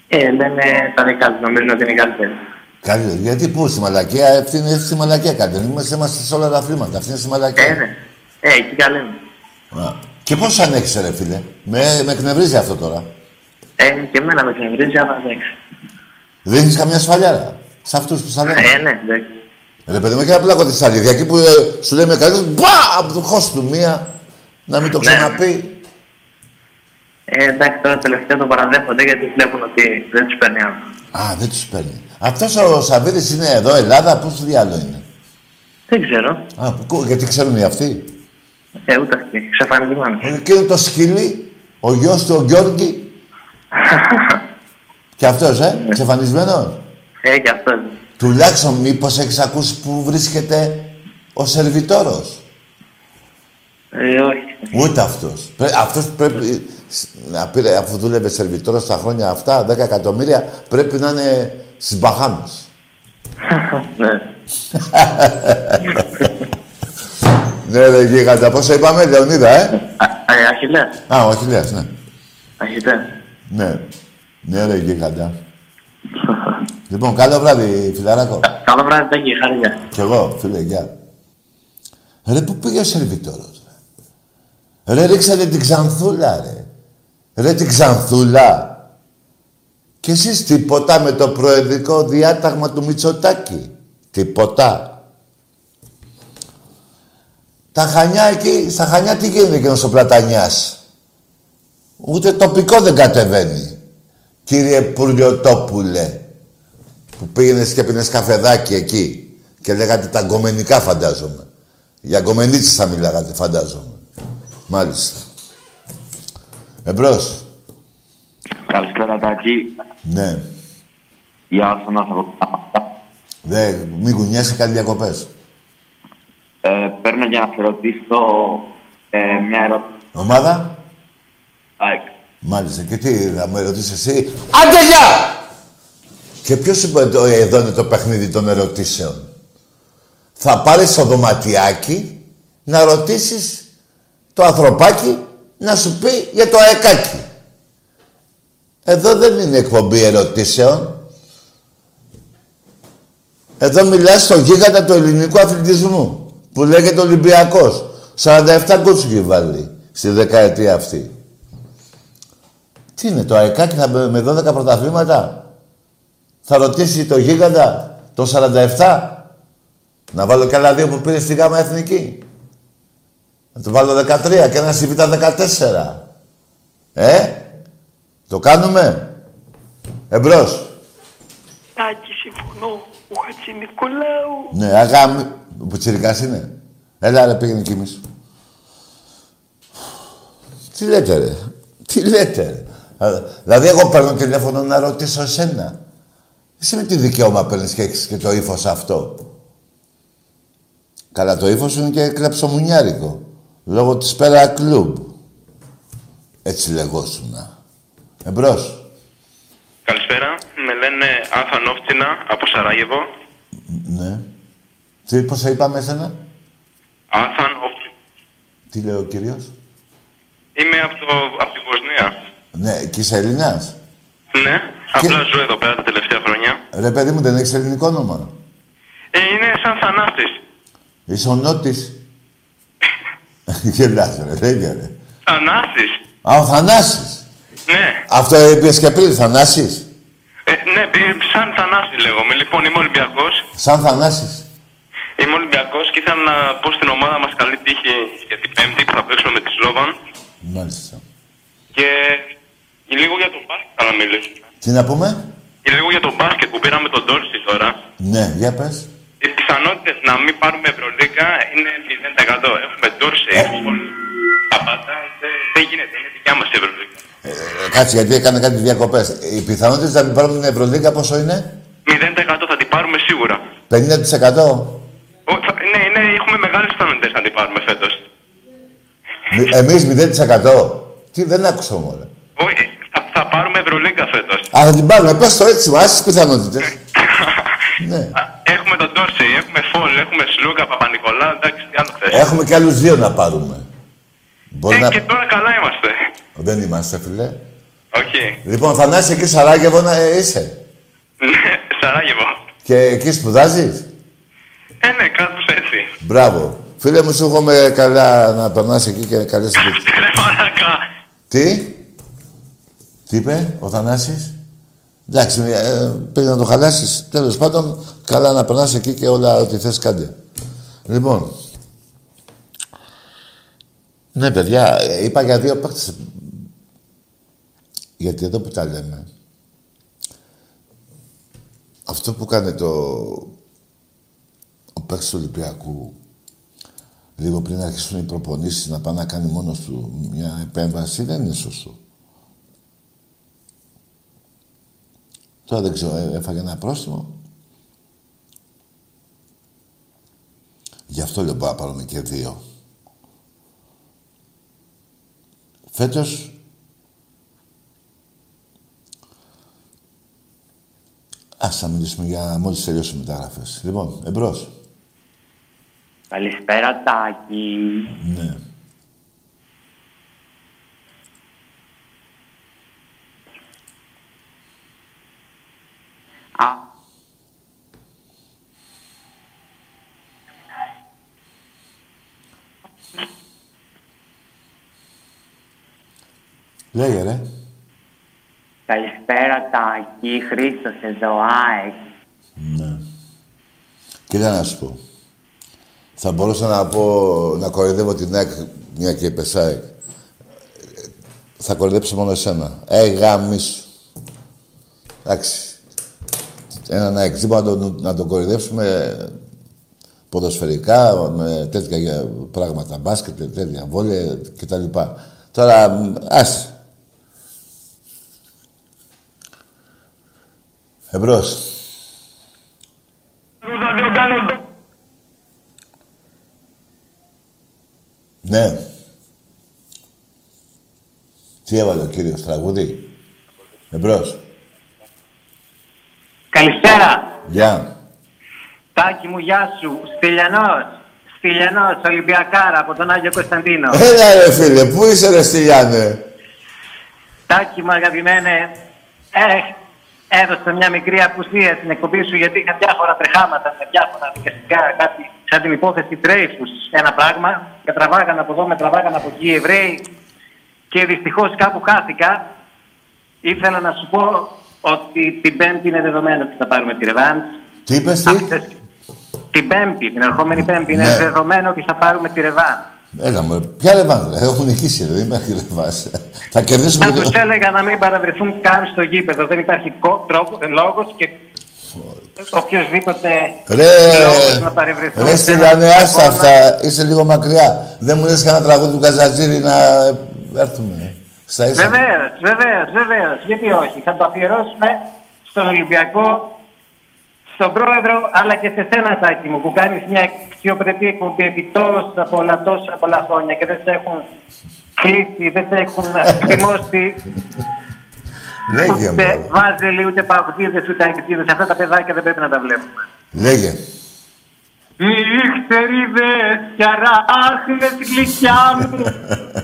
Ε, λένε τα δικά τους, νομίζουν ότι είναι καλύτερη. Καλή, γιατί πού, στη Μαλακία, αυτή είναι στη Μαλακία κάτι. Δεν είμαστε, είμαστε σε όλα τα αθλήματα. Αυτή είναι στη Μαλακία. Ε, ναι. Ε, εκεί καλή είναι. Α. Και πώς ανέχεσαι, ρε φίλε; Με, με εκνευρίζει αυτό τώρα. Ε, και εμένα με εκνευρίζει, αλλά εντάξει. Δεν έχεις καμιά σφαλιάρα. Σε αυτούς που σα λένε. Ε, ναι, εντάξει. Ρε παιδί μου, και ένα πλάκο της αλήθεια. Εκεί που ε, σου λέει με καλή, μπα, από το χώσου του μία, να μην το Ναι. ξαναπεί. Ε, εντάξει, τώρα τελευταία το παραδέχονται γιατί βλέπουν ότι δεν τους παίρνει άλλο. Α, δεν τους παίρνει. Αυτός ο Σαββίδης είναι εδώ, Ελλάδα, πώς διάλογο είναι; Δεν ξέρω. Α, που- γιατί ξέρουν οι αυτοί; Ε, ούτε αυτοί. Ξεφανισμένο. Ε, Εκείνο το σκυλί, ο γιος του, ο Γιώργη. και αυτός, ε, ξεφανισμένος. ε, και αυτός. Τουλάχιστον μήπως έχεις ακούσει που βρίσκεται ο σερβιτόρος. Ε, όχι. Ούτε αυτός. Πρέ, αυτός πρέπει να πήρε, αφού δούλευε σερβιτόρος τα χρόνια αυτά, 10 εκατομμύρια, πρέπει να είναι στις Μπαχάμες. ναι. Ναι, ρε γίγαντα. Πόσο είπαμε, Λεωνίδα, ε; Α, ε, Αχιλέα. Α, ο Αχιλέας, ναι. Αχιλέα. Ναι. Ναι, ρε γίγαντα. λοιπόν, καλό βράδυ, φιλαράκο. Καλό βράδυ, Τάκη, χαρία. Κι εγώ, φίλε, γεια. Ρε, πού πήγε ο σερβιτόρος, ρε; Ρε, ρίξατε την ξανθούλα, ρε. Ρε, την ξανθούλα. Κι εσείς τίποτα με το προεδρικό διάταγμα του Μητσοτάκη. Τίποτα. Τα Χανιά εκεί, στα Χανιά τι γίνεται και ο Πλατανιάς; Ούτε τοπικό δεν κατεβαίνει. Κύριε Πουρλιοτόπουλε, που πήγαινες και πίνες καφεδάκι εκεί και λέγατε τα γκομενικά φαντάζομαι. Για γκομενίτσες θα μιλάγατε φαντάζομαι. Μάλιστα. Εμπρός. Καλησπέρα Τάκη. Ναι. Γεια σου να σας Δε, μην κουνιέσαι κάτι διακοπές. Ε, Παίρνω για να σε ρωτήσω ε, μια ερώτηση. Ομάδα; ΑΕΚ. Μάλιστα. Και τι, θα με ρωτήσεις εσύ; Άντε γεια! Και ποιος είπε ότι εδώ είναι το παιχνίδι των ερωτήσεων; Θα πάρεις το δωματιάκι να ρωτήσεις το ανθρωπάκι να σου πει για το αεκάκι. Εδώ δεν είναι εκπομπή ερωτήσεων. Εδώ μιλάς στο γίγαντα του ελληνικού αθλητισμού που λέγεται Ολυμπιακός. 47 κούτσου βάλει στη δεκαετία αυτή. Τι είναι το αεκάκι θα με με 12 πρωταθλήματα; Θα ρωτήσει το γίγαντα το 47. Να βάλω και άλλα δύο που πήρε στη γάμα εθνική. Να το βάλω 13 και ένα στη β' 14. Ε, το κάνουμε. Εμπρός. Τάκη, συμφωνώ. Ο Χατζηνικολάου. Ναι, αγάμι. Ο Πουτσιρικάς είναι. Έλα ρε πήγαινε κοιμήσου. Τι λέτε ρε. Τι λέτε ρε. Α, Δηλαδή εγώ παίρνω τηλέφωνο να ρωτήσω εσένα. Εσύ με τι δικαίωμα παίρνεις και έχεις και το ύφος αυτό; Καλά, το ύφος είναι και κλεψομουνιάρικο. Λόγω της πέρα κλουμπ. Έτσι λεγόσουνα. Εμπρός. Καλησπέρα. Με λένε Άθαν Όφτσινα από Σαράγεβο. Ναι. Τι, πώς θα είπαμε εσένα; Άθαν Όφτσινα. Τι λέει ο κύριος; Είμαι από, το, από τη Βοσνία. Ναι, και είσαι Έλληνας; Ναι, απλά ζω εδώ πέρα τα τελευταία χρόνια. Ρε παιδί μου, δεν έχεις ελληνικό όνομα; Ε, είναι σαν Θανάστης. Είσαι ο Νότης; Γελάς ρε, δεν ρε. Θανάστης. Α, ο Θανάσης. Ναι. Αυτό είπες και πριν, Θανάσης; Ε, ναι, πι- σαν Θανάστη λέγομαι. Λοιπόν, είμαι Ολυμπιακός. Σαν Θανάσης. Είμαι Ολυμπιακός και ήθελα να πω στην ομάδα μας καλή τύχη για την Πέμπτη που θα παίξουμε με τη Σλόβαν. Μάλιστα. Και λίγο για το μπάσκετ θα να μιλήσουμε. Τι να πούμε; Και λίγο για το μπάσκετ που πήραμε τον Τόρση τώρα. Ναι, για πες. Οι πιθανότητες να μην πάρουμε Ευρωλίγκα είναι 0%. Έχουμε Ντόρσεϊ, έχουμε τα πάντα. Δεν- Δεν γίνεται, είναι δικιά μας η Ευρωλίγκα. Ε, κάτσε, γιατί έκανε κάτι διακοπές. Οι πιθανότητες να μην πάρουμε την Ευρωλίγκα πόσο είναι; 0% θα την πάρουμε σίγουρα. 50%. Ο, θα, ναι, ναι, έχουμε μεγάλες πιθανότητε να την πάρουμε φέτος. Μη- Εμείς 0%. Τι, δεν άκουσα μόνο. Όχι, θα, θα πάρουμε Ευρωλίγκα φέτος. Α, θα την πάρουμε. Πες το έτσι, βάζεις τις πιθανότητες. ναι. Έχουμε τον Ντόρσεϊ, έχουμε Φόλ, έχουμε Σλούκα, Παπα-Νικολά. Εντάξει, τι άλλο θες. Έχουμε και άλλους δύο να πάρουμε. Μπορεί Ε, να... και τώρα καλά είμαστε. Δεν είμαστε, φίλε. Όχι. Λοιπόν, Θανάση, εκεί Σαράγεβο να ε, είσαι. Ναι, Σαράγεβο. Και εκεί σπουδάζεις; Ε, ναι, κάπως έτσι. Μπράβο. Φίλε μου, σου εύχομαι καλά να περνάς εκεί και καλές επιτυχίες. Ρε μαλάκα. Τι; Τι είπε ο Θανάσης; Εντάξει, ε, πήγε να το χαλάσεις. Τέλος πάντων, καλά να περνάς εκεί και όλα ό,τι θες κάντε. Λοιπόν. Ναι, παιδιά, ε, είπα για δύο παίκτες. Γιατί εδώ που τα λέμε, αυτό που κάνει το... ο παίκτης του Ολυμπιακού λίγο πριν αρχίσουν οι προπονήσεις να πάει να κάνει μόνος του μια επέμβαση δεν είναι σωστό. Τώρα δεν ξέρω, ε, έφαγε ένα πρόστιμο. Γι' αυτό λέω μπορούμε να πάρουμε και δύο. Φέτος Ας θα μιλήσουμε για μόλις τελειώσουμε τα μεταγραφές. Λοιπόν, εμπρός. Καλησπέρα, Τάκη. Ναι. Α, Λέγε ρε. καλησπέρα, Τάκη. Χρήστος εδώ, ΑΕΚ. Ναι. Κοίτα να σου πω. Θα μπορούσα να πω, να κοροϊδεύω την ΑΕΚ, μια και είπε ΑΕΚ. Θα κοροϊδέψω μόνο εσένα. Ε, γάμισου. Εντάξει. Έναν ΑΕΚ. Δεν μπορούμε να τον, να τον κοροϊδέψουμε ποδοσφαιρικά, με τέτοια για πράγματα, μπάσκετ, τέτοια, βόλια κτλ. Τώρα, μ, άσε. Εμπρός. Ναι. Τι έβαλε ο κύριος, τραγούδι; Εμπρός. Καλησπέρα. Γεια. Τάκη μου, γεια σου. Στυλιανός. Στυλιανός, Ολυμπιακάρα από τον Άγιο Κωνσταντίνο. Έλα ρε φίλε, πού είσαι ρε Στυλιάνε; Τάκη μου, αγαπημένε. Ε, έδωσα μια μικρή απουσία στην εκπομπή σου γιατί είχα διάφορα τρεχάματα με διάφορα δικαστικά, κάτι σαν την υπόθεση Τρέιφους, ένα πράγμα. Και τραβάγαν από εδώ, με τραβάγαν από εκεί οι Εβραίοι και δυστυχώς κάπου χάθηκα. Ήθελα να σου πω ότι την Πέμπτη είναι δεδομένο ότι θα πάρουμε τη ρεβάνς. Τι είπες, τι; Αυτές- Την Πέμπτη, την ερχόμενη Πέμπτη, είναι Ναι. δεδομένο ότι θα πάρουμε τη ρεβάνς. Έλα μου, ποια ρεβάνς, ρε. Έχουν νικήσει, ρε. Δεν υπάρχει ρεβάνς. Θα κερδίσουμε Να και τους το... έλεγα να μην παραβρεθούν καν στο γήπεδο. Δεν υπάρχει τρόπο, λόγος και οποιοδήποτε Ρε, λόγος να παρευρεθούν. ρε σε Στυλιάνε, ένα άστα αγώνα. αυτά. Είσαι λίγο μακριά. Δεν μου λες κανένα τραγούδι του Καζατζήρη να έρθουμε. Στα ίσα. Βεβαίως, βεβαίως, βεβαίως. Γιατί όχι. Θα το αφιερώσουμε στον Ολυμπιακό στον πρόεδρο, αλλά και σε σένα, Τάκη μου, που κάνεις μια αξιοπρεπή εκπομπή επί τόσα πολλά, τόσα πολλά χρόνια και δεν σε έχουν κλείσει, δεν σε έχουν θυμώσει Λέγε ούτε μου. βάζελοι, ούτε παγουδίδες, ούτε αγγλίδες. Αυτά τα παιδάκια δεν πρέπει να τα βλέπουμε. Λέγε. Νύχτεριδες και αράχνες γλυκιά μου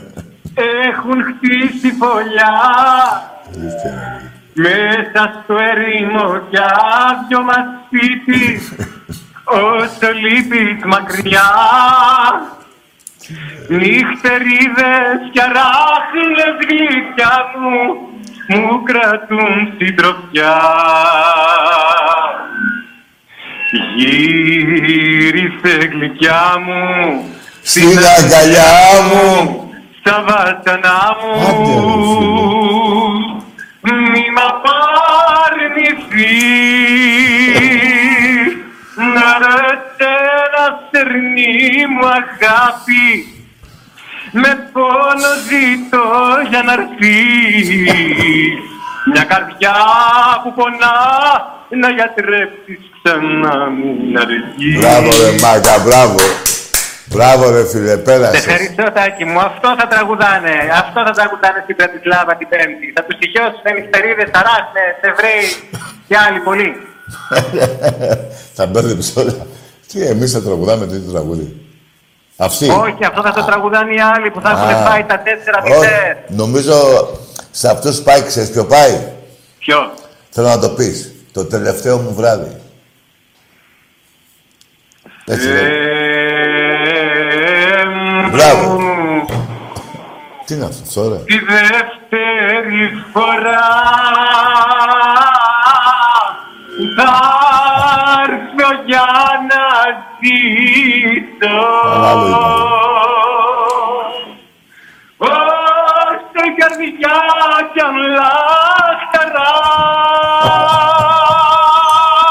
έχουν χτίσει φωλιά μέσα στο ερήμο κι άδειο μας σπίτι όσο λείπεις μακριά. Νύχτεριδες και αράχνες γλυκιά μου μου κρατούν συντροφιά Γύρισε γλυκιά μου Στην αγκαλιά μου. στα βάσανά μου απαρνηθείς να ρεσένα στερνή μου αγάπη. Με πόνο ζητώ για να έρθεις. Μια καρδιά που πονά να γιατρέψεις ξανά μην αργείς. Μπράβο ρε μάκα, μπράβο. Μπράβο ρε φίλε, Σε πέρασες. ευχαριστώ, Τάκη μου. Αυτό θα τραγουδάνε. Αυτό θα τραγουδάνε στην Πρατισλάβα την Πέμπτη. Θα τους στοιχειώσουν νυχτερίδε, ταράσνε, Εβραίοι και άλλοι πολλοί. Θα μπέρδεψε όλα. Τι, εμείς θα τραγουδάμε τέτοιο τραγούδι. Αυτή. Όχι, αυτό θα το τραγουδάνε οι άλλοι που θα έχουν Α. φάει τα τέσσερα Όχι, μηδέν. Νομίζω σε αυτούς πάει, ξέρεις ποιο πάει; Ποιο; Θέλω να το πεις. Το τελευταίο μου βράδυ. Έτσι Ε, λέει. Εμ, Μπράβο. Τι είναι αυτό τώρα; Τη δεύτερη φορά θα έρθω για να ζήσω. Καλό ήταν. Όσο η καρδιά κι αν λάχταρα.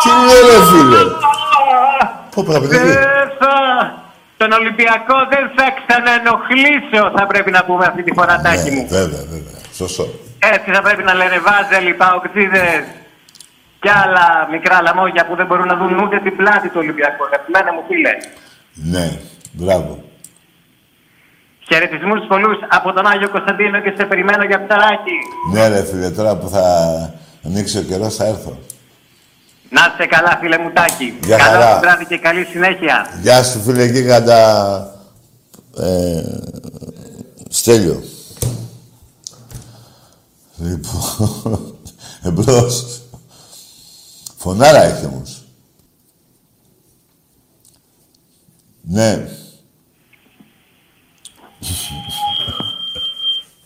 Τι λέει ρε φίλε; Πω πραγματικά. Δεν θα... Τον Ολυμπιακό δεν θα ξαναενοχλήσω, θα πρέπει να πούμε αυτή τη φορά, Τάκη Ναι, μου. βέβαια, βέβαια. Σωστό. Έτσι θα πρέπει να λένε βάζελοι, παοκτζίδες και άλλα μικρά λαμόγια που δεν μπορούν να δουν ούτε την πλάτη του Ολυμπιακού. Αγαπημένα μου φίλε. Ναι, μπράβο. Χαιρετισμούς στους πολλούς από τον Άγιο Κωνσταντίνο και σε περιμένω για ψαράκι. Ναι ρε φίλε, τώρα που θα ανοίξει ο καιρός θα έρθω. Να είσαι καλά, φίλε μου Τάκη. Γεια Καλό χαρά. σου βράδυ και καλή συνέχεια. Γεια σου φίλε γίγαντα ε, Στέλιο. Λοιπόν, εμπρός. Φωνάρα έχει όμως. Ναι,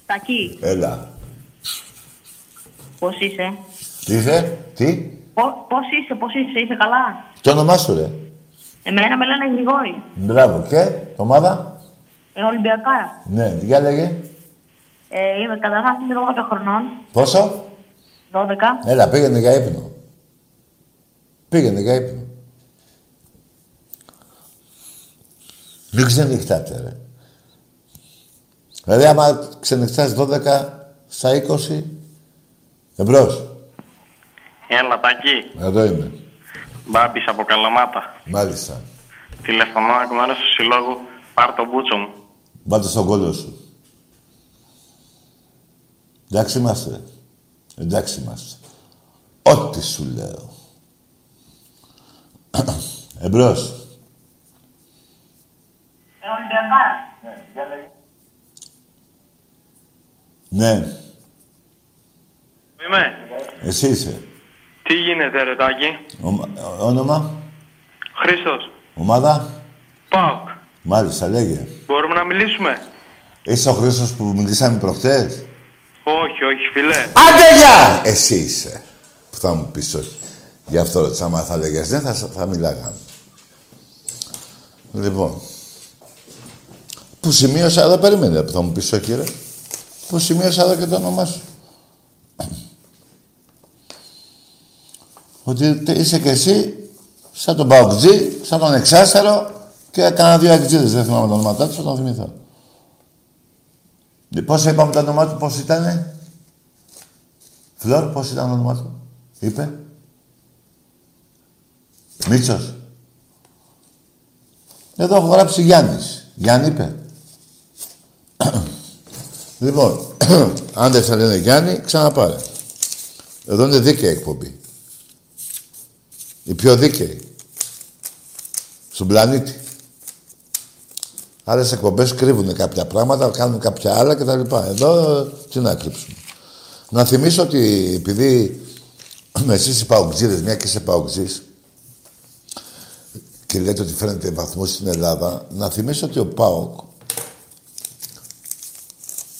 Τακί, έλα. πώς είσαι; Τι είσαι, τι, Πο- Πώς είσαι, πώς είσαι, είσαι καλά; το όνομά σου ρε; Εμένα με λένε Γρηγόρη. Μπράβο, και, ομάδα; Ε, Ολυμπιακά. Ναι, για λέγε. Ε, είμαι καταρχάς είμαι 12 χρονών. Πόσο; 12. Έλα, πήγαινε για ύπνο. Πήγαινε για ύπνο. Μην ξενυχτάτε, ρε. Δηλαδή, άμα ξενυχτάς 12 στα 20, εμπρός. Έλα, Τάκη. Εδώ είμαι. Μπάμπης από Καλαμάτα. Μάλιστα. Τηλεφωνώ εκ μέρους του συλλόγου. Πάρ' το μπούτσο μου. Πάτε στον κόλλο σου. Εντάξει είμαστε. Εντάξει είμαστε. Ό,τι σου λέω. Εμπρός. Ε, Ολυμπιακά. Ναι. Είμαι. Εσύ είσαι. Τι γίνεται, ρε Τάκη; Ομα- Όνομα; Χρήστος. Ομάδα; Πάοκ. Μάλιστα, λέγε. Μπορούμε να μιλήσουμε; Είσαι ο Χρήστος που μιλήσαμε προχτές. Όχι, όχι, φιλέ. Άντε γεια! Εσύ είσαι. Που θα μου πεις όχι. Γι' αυτό ρώτησα, άμα θα λέγες ναι, θα, θα μιλάγαμε. Λοιπόν. Που σημείωσα εδώ, περίμενε που θα μου πεις όχι, ρε. Που σημείωσα εδώ και το όνομά σου. Ότι τε- είσαι και εσύ σαν τον Παοκτζή, σαν τον Εξάστερο και έκανα δύο εκτζίδες, δεν θυμάμαι τα ονόματά τους, θα τον θυμηθώ. Ε, Πώς είπαμε το όνομά του, πώς ήτανε; Φλόρ, πώς ήταν το όνομά του; Είπε. Μίτσος. Εδώ έχω γράψει Γιάννης. Γιάννη είπε. λοιπόν, αν δεν θα λένε Γιάννη, ξαναπάρε. Εδώ είναι δίκαιη εκπομπή. Η πιο δίκαιη. Στον πλανήτη. Άλλες εκπομπές κρύβουν κάποια πράγματα, κάνουν κάποια άλλα κτλ. Εδώ τι να κρύψουμε. Να θυμίσω ότι επειδή με εσείς οι παουτζίδες, μια και είσαι παουτζής, και λέτε ότι φαίνεται βαθμός στην Ελλάδα, να θυμίσω ότι ο ΠΑΟΚ,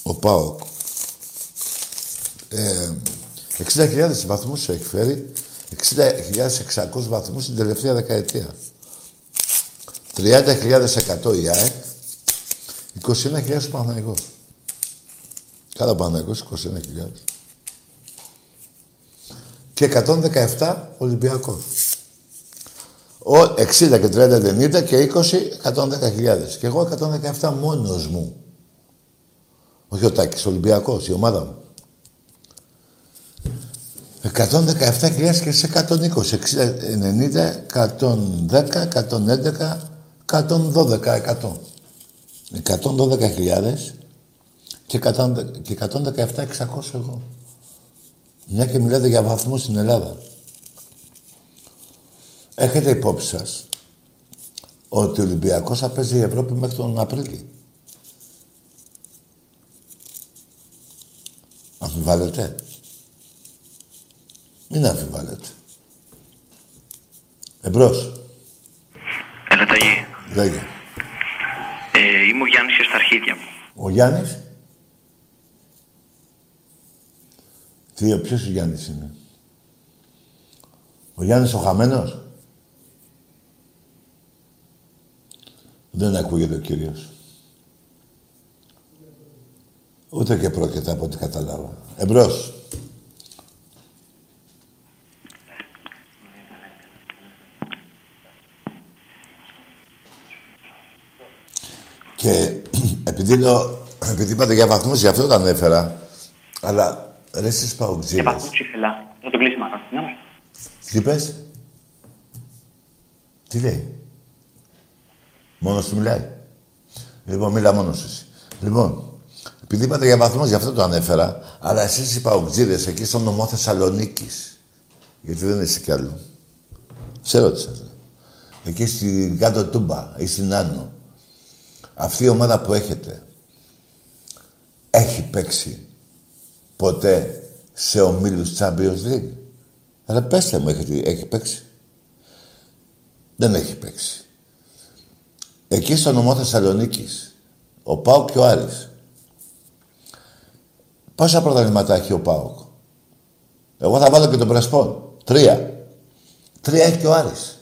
ο ΠΑΟΚ, ε, 60.000 βαθμούς έχει φέρει, 60.600 βαθμούς την τελευταία δεκαετία. 30.100 η ΑΕΚ, 21.000 ο Παναγικός. Cada Παναγικός 21.000. Και 117 Ολυμπιακός. Ο 60 και 30 90 και 20 110.000. Και εγώ 117 μόνος μου. Όχι ο Τάκης, ο Ολυμπιακός, η ομάδα μου. 117.000 και σε 120, 60, 90, 110, 111, 112 εκατό. 112.000 και 117.600 εγώ. Μια και μιλάτε για βαθμούς στην Ελλάδα. Έχετε υπόψη σας ότι ο Ολυμπιακός θα παίζει η Ευρώπη μέχρι τον Απρίλιο. Αμφιβάλλετε. Μην αμφιβάλλετε. Εμπρός. Έλα Ταγί. Λέγε. Ε, είμαι ο Γιάννης και στα αρχίδια μου. Ο Γιάννης; Τι, ποιος ο Γιάννης είναι; Ο Γιάννης ο χαμένος; Δεν ακούγεται ο Κύριος. Ούτε και πρόκειται από ό,τι κατάλαβα. Εμπρός. Και επειδή λέω, επειδή είπατε για βαθμούς, γι' αυτό το ανέφερα. Αλλά ρε εσείς Και παουτζίδες. βαθμούς ψηφιλά. Θα το κλείσουμε ακόμα. Ναι, ναι. Τι είπες; Τι λέει; Μόνος του μιλάει. Λοιπόν, μίλα μόνος σου. εσύ. Λοιπόν, επειδή είπατε για βαθμούς, γι' αυτό το ανέφερα. Αλλά εσείς οι παουτζίδες εκεί στο νομό Θεσσαλονίκης. Γιατί δεν είσαι κι άλλο. Σε ρώτησα. Εκεί στην κάτω Τούμπα ή στην Άνω. Αυτή η ομάδα που έχετε έχει παίξει ποτέ σε ομίλους Champions League; Αλλά πέστε μου, έχει, έχει παίξει; Δεν έχει παίξει. Εκεί στο νομό Θεσσαλονίκης, ο Πάοκ και ο Άρης. Πόσα πρωταθλήματα έχει ο Πάοκ; Εγώ θα βάλω και τον Πρεσπόν. Τρία. Τρία έχει και ο Άρης.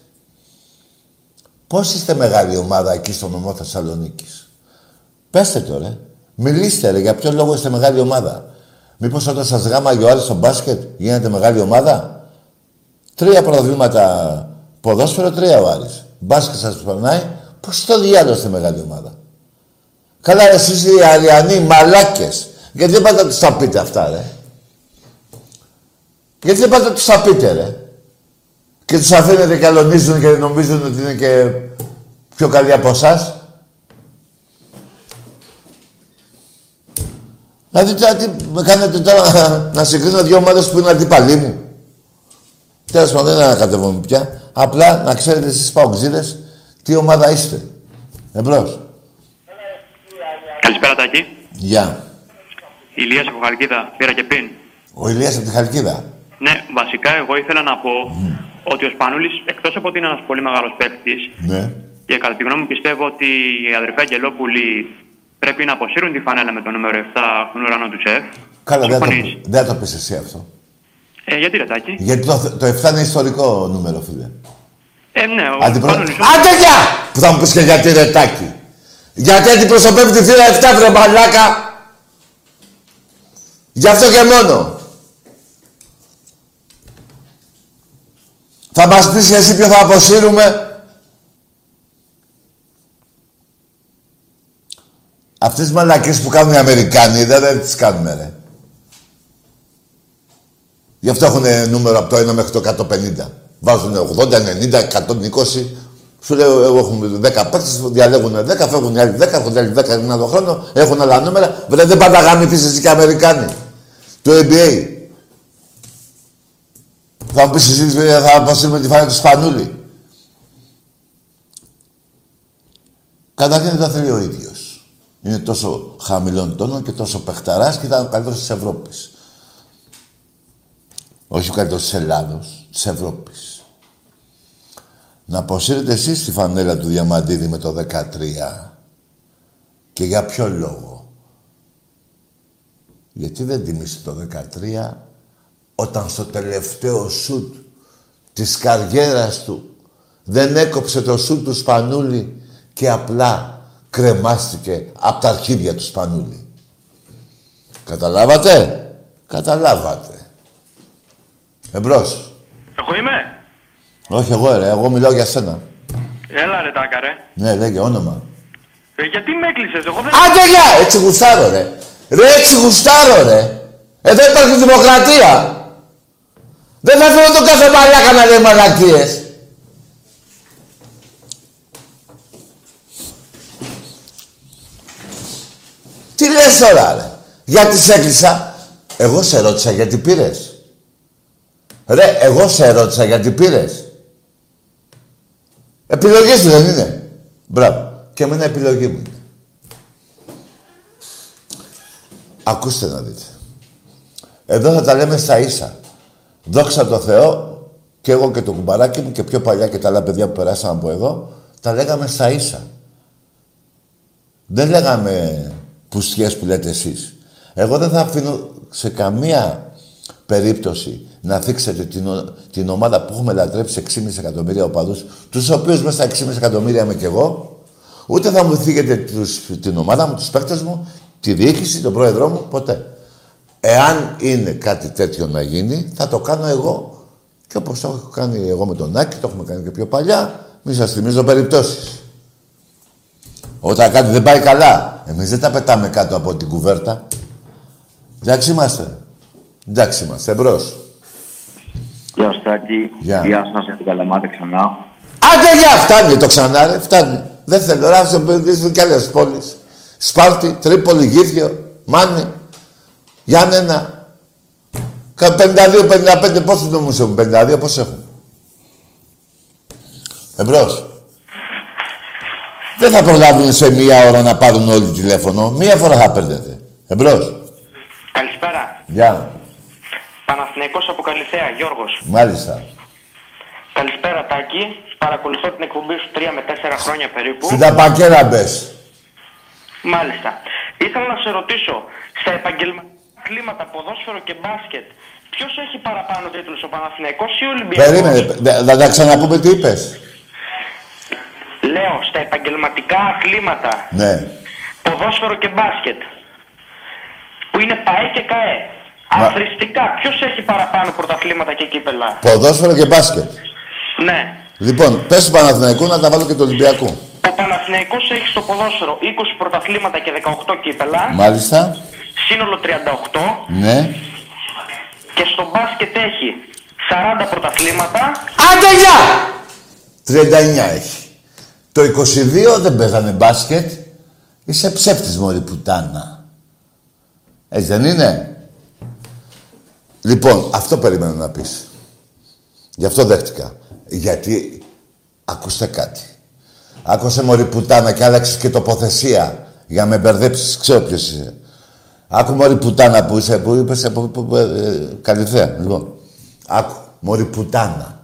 Πώς είστε μεγάλη ομάδα εκεί στο νομό Θεσσαλονίκης; Πέστε το ρε. Μιλήστε ρε. Για ποιο λόγο είστε μεγάλη ομάδα. Μήπως όταν σας γάμαγε ο Άρης στο μπάσκετ γίνετε μεγάλη ομάδα; Τρία πρωταθλήματα ποδόσφαιρο, τρία ο Άρης. Μπάσκετ σας περνάει. Πώς το διάλογο είστε μεγάλη ομάδα; Καλά ρε, εσείς οι Αριανοί, οι μαλάκες. Γιατί δεν πάτε να τους τα πείτε αυτά ρε; Γιατί δεν πάτε να τους τα πείτε ρε; Και τους αφήνετε και αλωνίζουν και νομίζουν ότι είναι και πιο καλοί από εσάς. Δηλαδή τώρα τι με κάνετε τώρα να συγκρίνω δύο ομάδες που είναι αντίπαλοι μου. Τέλος πάντων δεν ανακατεύομαι πια. Απλά να ξέρετε εσείς παοξίδες τι ομάδα είστε. Εμπρός. Καλησπέρα Τάκη. Γεια. Ηλίας από Χαλκίδα. Πήρα και πίν. Ο Ηλίας από τη Χαλκίδα. Ναι, βασικά εγώ ήθελα να πω ότι ο Σπανούλης, εκτός από ότι είναι ένας πολύ μεγάλος παίκτης, Ναι. και κατά τη γνώμη μου πιστεύω ότι οι αδερφοί Αγγελόπουλοι πρέπει να αποσύρουν τη φανέλα με το νούμερο 7 στον ουρανό του τσεφ. Καλά, δεν θα, Συμφωνείς; το, δεν θα το πεις εσύ αυτό. Ε, γιατί ρε Τάκη; Γιατί το, το 7 είναι ιστορικό νούμερο, φίλε. Ε, ναι, ο Αντιπρο... Σπανούλης... Άντε γεια! Που θα μου πεις και γιατί ρετάκι. Γιατί αντιπροσωπεύει τη θύρα 7 βρε μαλάκα. Γι' αυτό και μόνο. Θα μας πεις εσύ ποιο θα αποσύρουμε. Αυτές τις μαλακίες που κάνουν οι Αμερικάνοι δεν, δεν τις κάνουμε ρε. Γι' αυτό έχουν νούμερο από το 1 μέχρι το 150. Βάζουν 80, 90, 120. Σου λέω, εγώ έχουμε 10 παίκτες, διαλέγουν 10, φεύγουν οι άλλοι 10, έρχονται άλλοι 10 ένα άλλο χρόνο, έχουν άλλα νούμερα. Βέβαια δεν πάντα γάμιτες εσύ και Αμερικάνοι. Το NBA. Θα μου πεις εσύ, θα αποσύρουμε τη φάνη του Σπανούλη. Καταρχήν δεν τα θέλει ο ίδιος. Είναι τόσο χαμηλών τόνων και τόσο παιχταράς και ήταν ο καλύτερος της Ευρώπης. Όχι ο καλύτερος της Ελλάδος, της Ευρώπης. Να αποσύρετε εσείς τη φανέλα του Διαμαντίδη με το 13. Και για ποιο λόγο; Γιατί δεν τιμήσει το 13 όταν στο τελευταίο σουτ της καριέρας του δεν έκοψε το σουτ του Σπανούλη και απλά κρεμάστηκε από τα αρχίδια του Σπανούλη. Καταλάβατε; Καταλάβατε. Εμπρός. Εγώ είμαι; Όχι εγώ ρε, εγώ μιλάω για σένα. Έλα ρε τάκα ρε. Ναι, λέγε όνομα. Ε, γιατί με έκλεισες, εγώ δεν... Άντε γεια! Έτσι γουστάρω ρε. Ρε έτσι γουστάρω ρε. Εδώ υπάρχει δημοκρατία. Δεν θα φέρω τον κάθε μαλάκα να λέει μαλακίες. Τι λες τώρα ρε; Γιατί σε έκλεισα; Εγώ σε ρώτησα γιατί πήρες. Ρε, εγώ σε ρώτησα γιατί πήρες. Επιλογή σου δεν είναι. Μπράβο. Και εμένα επιλογή μου είναι. Ακούστε να δείτε. Εδώ θα τα λέμε στα ίσα. Δόξα τω Θεώ, και εγώ και το κουμπαράκι μου και πιο παλιά και τα άλλα παιδιά που περάσαν από εδώ, τα λέγαμε στα ίσα. Δεν λέγαμε πουστιές που λέτε εσείς. Εγώ δεν θα αφήνω σε καμία περίπτωση να θίξετε την, ο- την ομάδα που έχουμε λατρέψει 6,5 εκατομμύρια οπαδούς, τους οποίους μέσα στα 6,5 εκατομμύρια είμαι κι εγώ, ούτε θα μου θίγετε τους, την ομάδα μου, τους παίκτες μου, τη διοίκηση, τον πρόεδρό μου, ποτέ. Εάν είναι κάτι τέτοιο να γίνει, θα το κάνω εγώ και όπως το έχω κάνει εγώ με τον Άκη, το έχουμε κάνει και πιο παλιά, μη σας θυμίζω περιπτώσεις. Όταν κάτι δεν πάει καλά, εμείς δεν τα πετάμε κάτω από την κουβέρτα. Εντάξει είμαστε. Εντάξει είμαστε. Εμπρός. Γεια σου Τάκη. Γεια. Γεια σας από την Καλαμάτα ξανά. Άντε για φτάνει το ξανά ρε, φτάνει. Δεν θέλω, ρε, άσε με κι άλλες πόλεις. Σπάρτη, Τρίπολη, Γήθιο, Μάνη, Γιάννενα. Κα- 52-55, πόσο νόμους έχουν, 52, πώς έχουν. Εμπρός. Δεν θα προλάβουν σε μία ώρα να πάρουν όλοι τηλέφωνο. Μία φορά θα παίρνετε. Εμπρός. Καλησπέρα. Γεια. Παναθηναϊκός από Καλυθέα, Γιώργος. Μάλιστα. Καλησπέρα Τάκη. Παρακολουθώ την εκπομπή σου 3 με 4 χρόνια περίπου. Στην ταπακέρα μπες. Μάλιστα. Ήθελα να σε ρωτήσω, στα επαγγελματικά κλίματα ποδόσφαιρο και μπάσκετ, ποιος έχει παραπάνω τίτλους, ο Παναθηναϊκός ή ο Ολυμπιακός; Περίμενε. δε- Θα τα ξαναπούμε τι είπες. Λέω, στα επαγγελματικά αθλήματα, Ναι. ποδόσφαιρο και μπάσκετ, που είναι ΠαΕ και ΚαΕ, Μα- αθρηστικά, ποιος έχει παραπάνω πρωταθλήματα και κύπελα; Ποδόσφαιρο και μπάσκετ. Ναι. Λοιπόν, πες του Παναθηναϊκού να τα βάλω και του Ολυμπιακού. Ο Παναθηναϊκός έχει στο ποδόσφαιρο 20 πρωταθλήματα και 18 κύπελα, Μάλιστα. Σύνολο 38, Ναι. και στο μπάσκετ έχει 40 πρωταθλήματα, Άντε γεια! 39 έχει. Το 22 δεν παίζανε μπάσκετ. Είσαι ψεύτης μωρή πουτάνα. Έτσι δεν είναι; Λοιπόν, αυτό περίμενα να πεις. Γι' αυτό δέχτηκα. Γιατί, ακούστε κάτι. Άκουσε μωρή πουτάνα και άλλαξες και τοποθεσία για να με μπερδέψεις. Ξέρω ποιος είσαι. Άκου μωρή πουτάνα που είσαι, που είπες από που, ε, Καλυθέα. Λοιπόν, άκου, μωρή πουτάνα.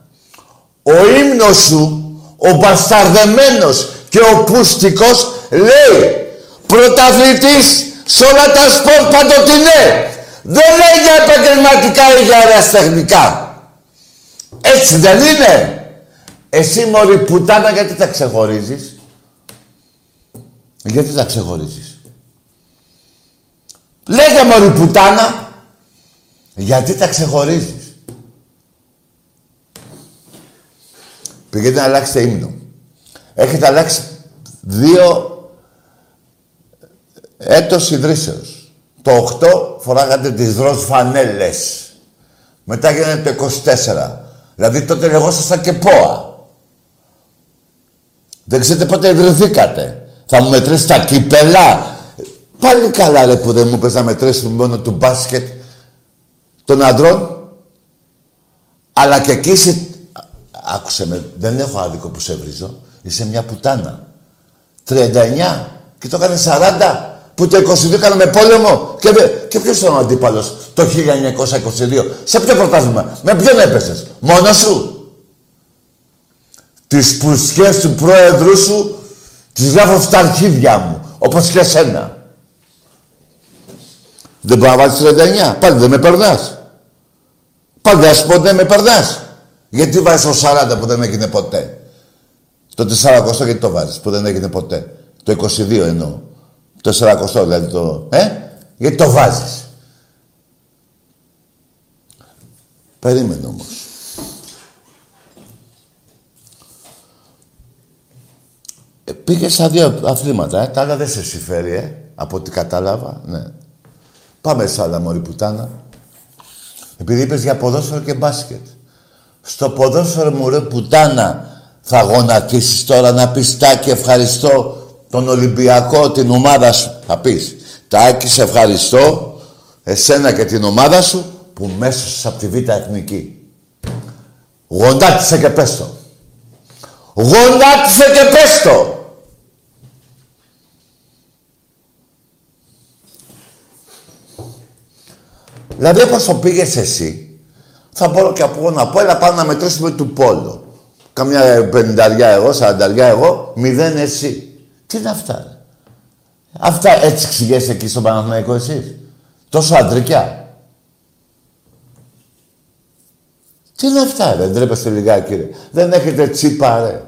Ο ύμνος σου, ο μπασταρδεμένος και ο πούστικος λέει πρωταθλητής σε όλα τα σπορ παντοτινέ. Δεν λέει για επαγγελματικά ή για αεραστεχνικά. Έτσι δεν είναι. Εσύ μωρή πουτάνα γιατί τα ξεχωρίζεις; Γιατί τα ξεχωρίζεις; Λέγε μωρή πουτάνα. Γιατί τα ξεχωρίζεις; Πήγαινε να αλλάξετε ύμνο. Έχετε αλλάξει δύο έτος ιδρύσεως. Το 8 φοράγατε τις ροζ φανέλες. Μετά γίνανε το 24. Δηλαδή τότε λεγόσασταν και ΠΟΑ. Δεν ξέρετε πότε ιδρυθήκατε. Θα μου μετρήσει τα κύπελα. Πάλι καλά ρε που δεν μου πες να μετρήσεις μόνο του μπάσκετ των αντρών. Αλλά και εκεί είσαι... Άκουσε με, δεν έχω άδικο που σε βρίζω. Είσαι μια πουτάνα. 39 και το έκανες 40 που το 22 κάναμε πόλεμο και, και ποιος ήταν ο αντίπαλος το 1922. Σε ποιο πρωτάθλημα, με ποιον έπεσες, μόνος σου; Τις πουσιές του πρόεδρου σου τις γράφω στα αρχίδια μου, όπως και εσένα. Δεν μπορεί να βάλεις 39, πάλι δεν με περνάς. Πάλι δεν σου πω δεν με περνάς. Γιατί βάζεις το 40 που δεν έγινε ποτέ; Το 400 γιατί το βάζεις που δεν έγινε ποτέ; Το 22 εννοώ. Το 400 δηλαδή το... Ε, γιατί το βάζεις. Περίμενε όμως. Ε, πήγες στα δύο αθλήματα, ε; Τα άλλα δεν σε συμφέρει, ε; Από ό,τι κατάλαβα, ναι. Πάμε σε άλλα, μωρή πουτάνα. Επειδή είπες για ποδόσφαιρο και μπάσκετ. Στο ποδόσφαιρο μου ρε πουτάνα θα γονατίσεις τώρα να πεις τάκι ευχαριστώ τον Ολυμπιακό, την ομάδα σου. Θα πεις τάκι σε ευχαριστώ εσένα και την ομάδα σου που μέσα από τη Β' Εθνική. Γονάτισε και πες το. Γονάτισε και πες το. Δηλαδή όπως το πήγες εσύ, θα μπορώ και από να πω, έλα πάμε να μετρήσουμε του πόλο. Καμιά πενηνταριά εγώ, σαρανταριά εγώ, μηδέν εσύ. Τι είναι αυτά, ρε; Αυτά έτσι εξηγέσαι εκεί στον Παναθηναϊκό εσείς; Τόσο αντρικιά. Τι είναι αυτά, ρε; Ντρέπεστε λιγάκι, ρε. Δεν έχετε τσίπα, ρε.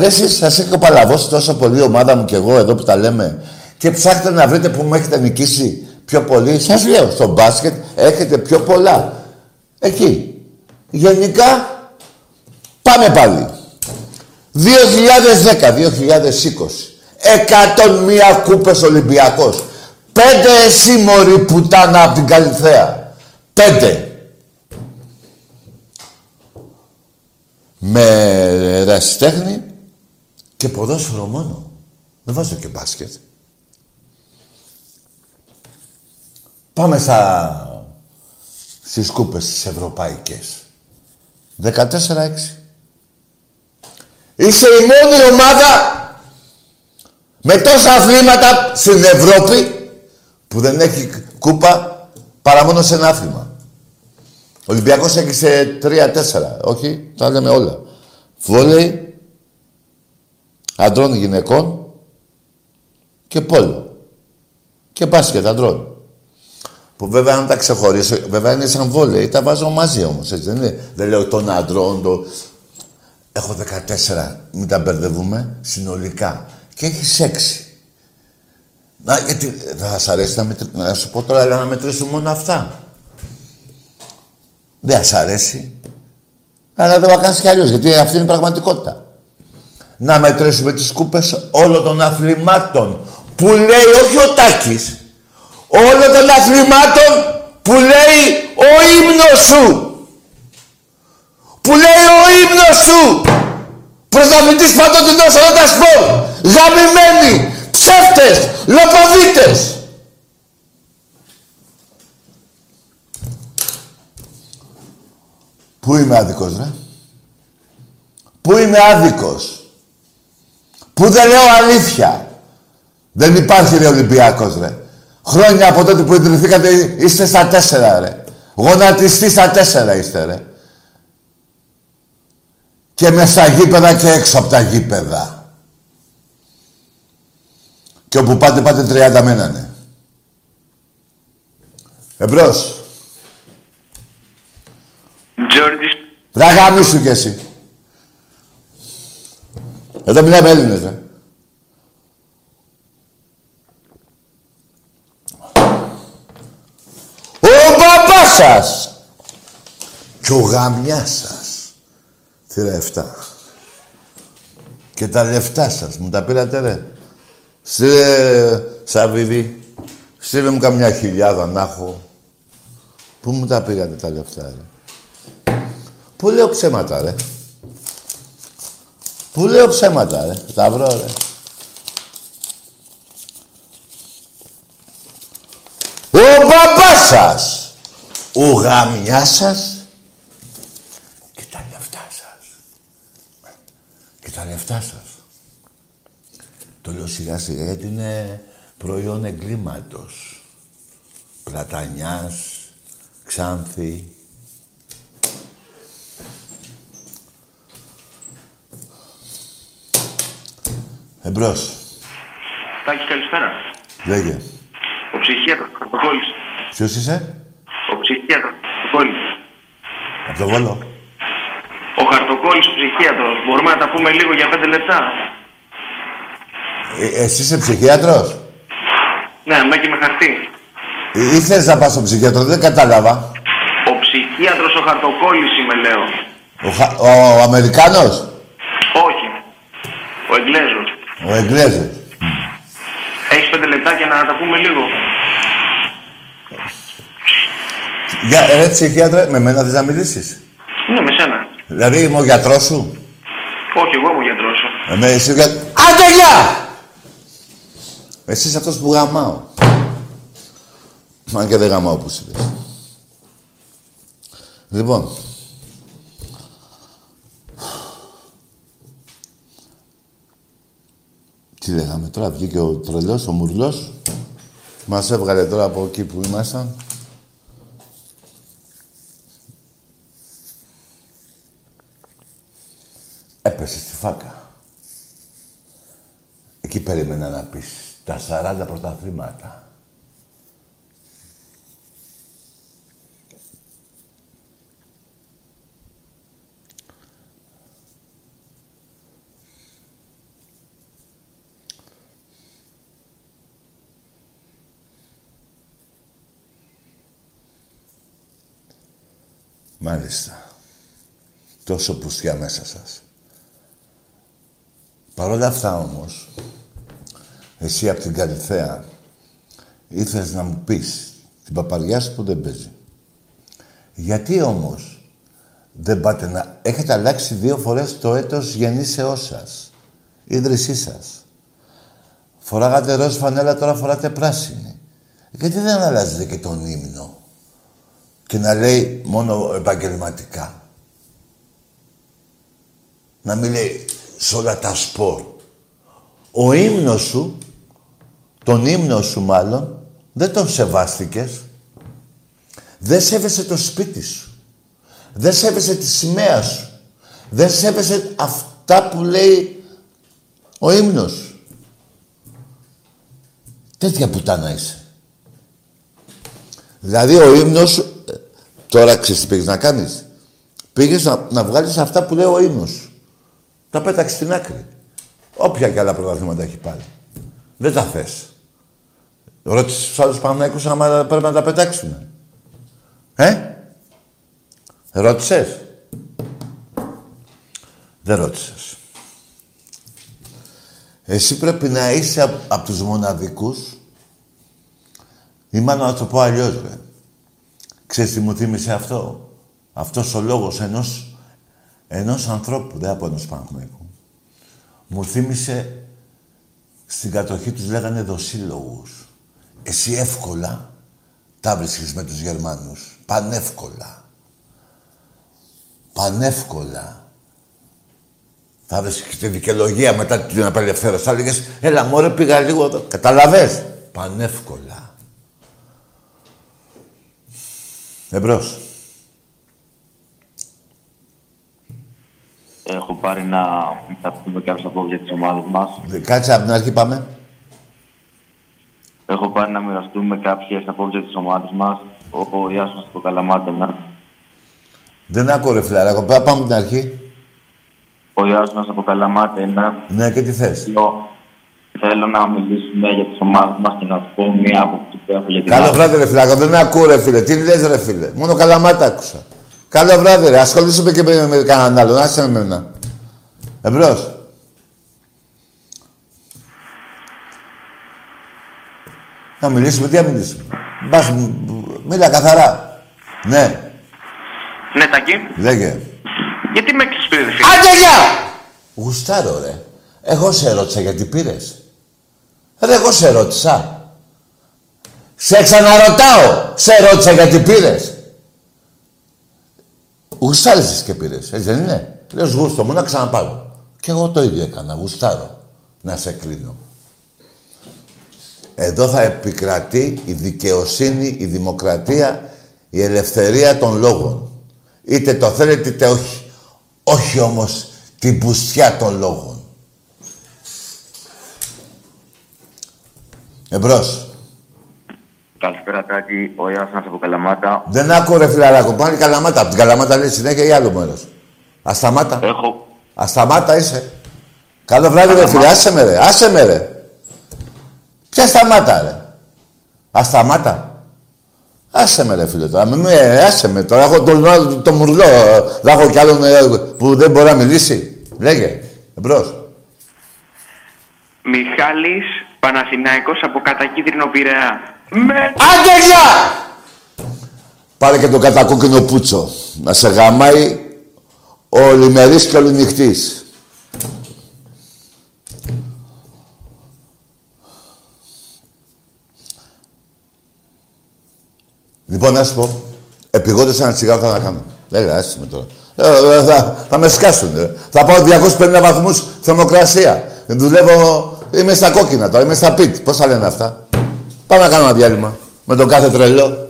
Ρε εσείς σας έχω παλαβώσει τόσο πολύ η ομάδα μου και εγώ εδώ που τα λέμε και ψάχνετε να βρείτε που μου έχετε νικήσει πιο πολύ. Σας λέω, στο μπάσκετ έχετε πιο πολλά. Εκεί. Γενικά, πάμε πάλι. 2010-2020. 101 κούπες Ολυμπιακός. Πέντε εσύ μωρή πουτάνα από την Καλυθέα. Πέντε. Με ρασιτέχνη και ποδόσφαιρο μόνο. Δεν βάζω και μπάσκετ. Πάμε στα... στις κούπες τις ευρωπαϊκές. 14-6. Είσαι η μόνη ομάδα με τόσα αθλήματα στην Ευρώπη που δεν έχει κούπα παρά μόνο σε ένα άθλημα. Ο Ολυμπιακός έχει σε 3-4. Όχι, τα λέμε όλα. Βόλεϊ, αντρών γυναικών και πόλο. Και μπάσκετ αντρών. Που βέβαια αν τα ξεχωρίσω, βέβαια είναι σαν βόλεϊ, τα βάζω μαζί όμως, έτσι δεν είναι. Δεν λέω τον αντρών, το... Έχω 14, μην τα μπερδεύουμε, συνολικά. Και έχει 6. Να, γιατί θα σας αρέσει να, μετρ... να σου πω τώρα, αλλά να μετρήσουμε μόνο αυτά. Δεν σας αρέσει. Αλλά δεν θα κάνεις κι αλλιώς, γιατί αυτή είναι η πραγματικότητα. Να μετρήσουμε τις κούπες όλων των αθλημάτων που λέει όχι ο Τάκης, όλων των αθλημάτων που λέει ο ύμνος σου. Που λέει ο ύμνος σου. Πρωταθλητής παντοτινός όλα τα σπορ. Γαμημένοι, ψεύτες, λοποδίτες. Πού είμαι άδικος, ρε; Πού είμαι άδικος; Πού δεν λέω αλήθεια; Δεν υπάρχει ρε Ολυμπιακός, ρε. Χρόνια από τότε που ιδρυθήκατε είστε στα τέσσερα, ρε. Γονατιστή στα τέσσερα είστε, ρε. Και με στα γήπεδα και έξω από τα γήπεδα. Και όπου πάτε, πάτε τριάντα μένανε. Εμπρός. Τζόρτζης. Βραγάμι σου κι εσύ. Εδώ μιλάμε Έλληνες, ρε. Ο μπαμπάς σας και ο γαμιάς σας. Θύρα 7. Και τα λεφτά σας. Μου τα πήρατε, ρε. Στείλε, Σαββίδη, στείλε μου καμιά χιλιάδα να έχω. Πού μου τα πήγατε τα λεφτά, ρε; Πού λέω ψέματα, ρε; Πού λέω ψέματα, ρε; Σταυρό, ρε. Ο μπαμπάς σας, ο γαμιάς σας και τα λεφτά σας. Και τα λεφτά σας. Το λέω σιγά σιγά γιατί είναι προϊόν εγκλήματος. Πλατανιάς, Ξάνθη. Εμπρός. Τάκη, καλησπέρα. Λέγε. Ο ψυχίατρος Χαρτοκόλλης. Ποιος είσαι; Ο ψυχίατρος Χαρτοκόλλης. Από το Βόλο. Ο Χαρτοκόλλης ο ψυχίατρος. Μπορούμε να τα πούμε λίγο για πέντε λεπτά; Ε, εσύ είσαι ψυχίατρος; Ναι, με και με χαρτί. Ε, ήθελες να πας στον ψυχίατρο, δεν κατάλαβα. Ο ψυχίατρος ο Χαρτοκόλλης είμαι, λέω. Ο, Χα- ο Αμερικάνος; Όχι. Ο Εγγλέζος. Ο Εγγλέζος. Έχεις πέντε λεπτάκια να τα πούμε λίγο; Για, ρε ψυχίατρε, με μένα θες να μιλήσεις; Ναι, με σένα. Δηλαδή είμαι ο γιατρός σου; Όχι, εγώ είμαι ο γιατρός σου. Εμέ, εσύ για... Άντε, γεια! Εσύ είσαι αυτός που γαμάω. Αν και δεν γαμάω που είπες. Λοιπόν. Τι λέγαμε τώρα, βγήκε ο τρελός, ο μουρλός. Μας έβγαλε τώρα από εκεί που ήμασταν. Έπεσε στη φάκα. Εκεί περίμενα να πεις τα 40 πρωταθλήματα. Μάλιστα. Τόσο πουστιά μέσα σας. Παρ' όλα αυτά όμως, εσύ από την Καλυθέα ήθελες να μου πεις την παπαριά σου που δεν παίζει. Γιατί όμως δεν πάτε να... Έχετε αλλάξει δύο φορές το έτος γεννήσεώς σας. Ίδρυσής σας. Φοράγατε ροζ φανέλα, τώρα φοράτε πράσινη. Γιατί δεν αλλάζετε και τον ύμνο. Και να λέει μόνο επαγγελματικά; Να μην λέει σε όλα τα σπορ. Ο ύμνος σου, τον ύμνος σου μάλλον, δεν τον σεβάστηκες. Δεν σέβεσαι το σπίτι σου. Δεν σέβεσαι τη σημαία σου. Δεν σέβεσαι αυτά που λέει ο ύμνος σου. Τέτοια πουτάνα είσαι. Δηλαδή ο ύμνος σου, ε, τώρα ξέρεις τι πήγες να κάνεις. Πήγες να, να βγάλεις αυτά που λέει ο ύμνος σου. Τα πέταξε στην άκρη. Όποια και άλλα πρωταθλήματα έχει πάρει. Δεν τα θες. Ρώτησες τους άλλους Παναθηναϊκούς άμα πρέπει να τα πετάξουν. Ε; Ρώτησες; Δεν ρώτησες. Εσύ πρέπει να είσαι από απ τους μοναδικούς ή μάλλον να το πω αλλιώς, ρε. Ξέρεις τι μου θύμισε αυτό; Αυτός ο λόγος ενός, ενός ανθρώπου, δεν από ενός Παναθηναϊκού. Μου θύμισε στην κατοχή τους λέγανε δοσύλλογους. Εσύ εύκολα τα βρίσκεις με τους Γερμανούς. Πανεύκολα. Πανεύκολα. Θα βρεις και τη δικαιολογία μετά την απελευθέρωση. Θα έλεγες, έλα μωρέ πήγα λίγο εδώ. Καταλαβες. Πανεύκολα. Εμπρός. Έχω πάρει να θα πούμε κάποιες απόψεις για τις ομάδες μας. Κάτσε από την αρχή πάμε. Έχω πάρει να μοιραστούμε κάποιες απόψεις για τις ομάδες μας. Ο, ο Ιάσονας από το Καλαμάτενα. Δεν άκω ρε φιλαράκο. Πάμε από την αρχή. Ο Ιάσονας από Καλαμάτενα. Ναι, και τι θες; Θέλω, θέλω να μιλήσουμε για τις ομάδες μας και να σου πω μία άποψη που έχω για την Καλό άλλη. βράδυ ρε φιλαράκο. Δεν ακούω ρε φίλε. Τι λες ρε φίλε; Μόνο καλαμάτα άκουσα. Καλό βράδυ ρε. Ασχολήσουμε και με, με κανέναν άλλον. Άσε με εμένα. Εμπρός. Να μιλήσουμε, τι να μιλήσουμε. Μπας, μ- μίλα καθαρά. Ναι, Ναι, Τάκη. λέγε. Γιατί με έκλεισες πριν, φίλε; Άντε γεια! Γουστάρω, ρε. Εγώ σε ρώτησα γιατί πήρες. Ρε, εγώ σε ρώτησα. Σε ξαναρωτάω. Σε ρώτησα γιατί πήρες. Γουστάρισες και πήρες, έτσι δεν είναι; Λες γούστο μου να ξαναπάρω. Και εγώ το ίδιο έκανα, γουστάρω. Να σε κλείνω. Εδώ θα επικρατεί η δικαιοσύνη, η δημοκρατία, η ελευθερία των λόγων. Είτε το θέλετε είτε όχι. Όχι όμως την πουστιά των λόγων. Εμπρός. Καλησπέρα, Τάκη. Ο Ιάσονας από Καλαμάτα. Δεν άκου ρε φιλαράκο. Πάνε Καλαμάτα. Από την Καλαμάτα λέει συνέχεια ή άλλο μέρος. Ασταμάτα. Έχω... Ασταμάτα είσαι. Καλό βράδυ ρε φίλε. Άσε με ρε. Άσε με ρε. Ποια σταμάτα ρε. Ασταμάτα. Άσε με ρε φίλε τώρα. Μην με, άσε με τώρα. Έχω το, το, το μουρλό. Θα έχω κι άλλον ε, που δεν μπορεί να μιλήσει. Λέγε. Εμπρός. Μιχάλης Παναθηναϊκός από κατακίτρινο Πειραιά. Με Άντε γεια! Πάρε και το κατακόκκινο πούτσο. Να σε γαμάει ο λιμερής και ο λινυχτής. Λοιπόν, να σου πω, επιγόντως ένα τσιγάρο θα τα κάνω. Λέγα, άσε με τώρα. Ε, ε, θα, θα με σκάσουν. ε. Θα πάω 250 βαθμούς θερμοκρασία. Δουλεύω, είμαι στα κόκκινα τώρα, είμαι στα πιτ. Πώς θα λένε αυτά; Πάμε να κάνουμε ένα διάλειμμα. Με τον κάθε τρελό.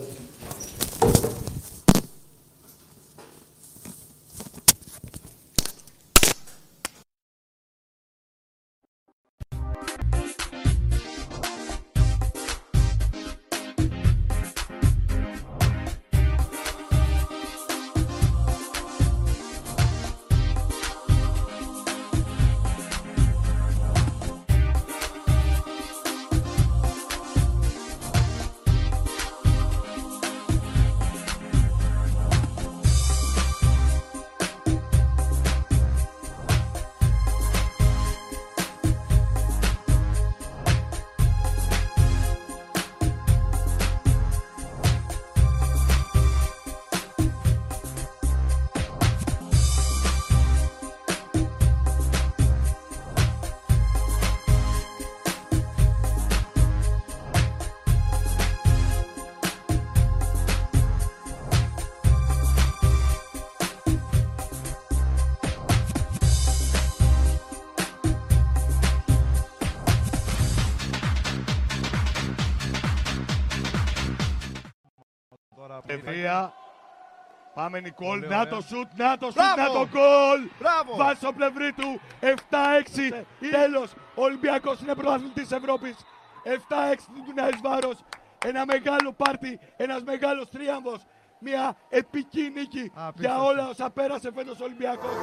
Πάμε Νικόλ. Πολύ Να ωραία. το σουτ, να το σουτ, Μπράβο. να το γκολ. Μπράβο. Βάζει στο πλευρί του. 7-6. Τέλος. Ο Ολυμπιακός είναι πρωταθλητής Ευρώπης. 7-6 του Ντουνάης Βάρος. Ένα μεγάλο πάρτι, ένας μεγάλος τρίαμβος. Μια επική νίκη για όλα όσα πέρασε φέτος ο Ολυμπιακός.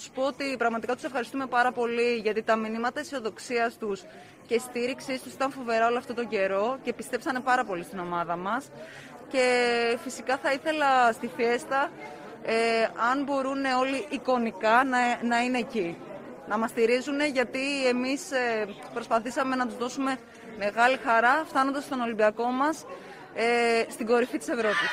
Τους πω ότι πραγματικά τους ευχαριστούμε πάρα πολύ γιατί τα μηνύματα αισιοδοξίας τους και στήριξής τους ήταν φοβερά όλο αυτόν τον καιρό και πιστέψανε πάρα πολύ στην ομάδα μας. Και φυσικά θα ήθελα στη φιέστα, ε, αν μπορούν όλοι εικονικά, να, να είναι εκεί. Να μας στηρίζουν γιατί εμείς ε, προσπαθήσαμε να τους δώσουμε μεγάλη χαρά φτάνοντας στον Ολυμπιακό μας ε, στην κορυφή της Ευρώπης.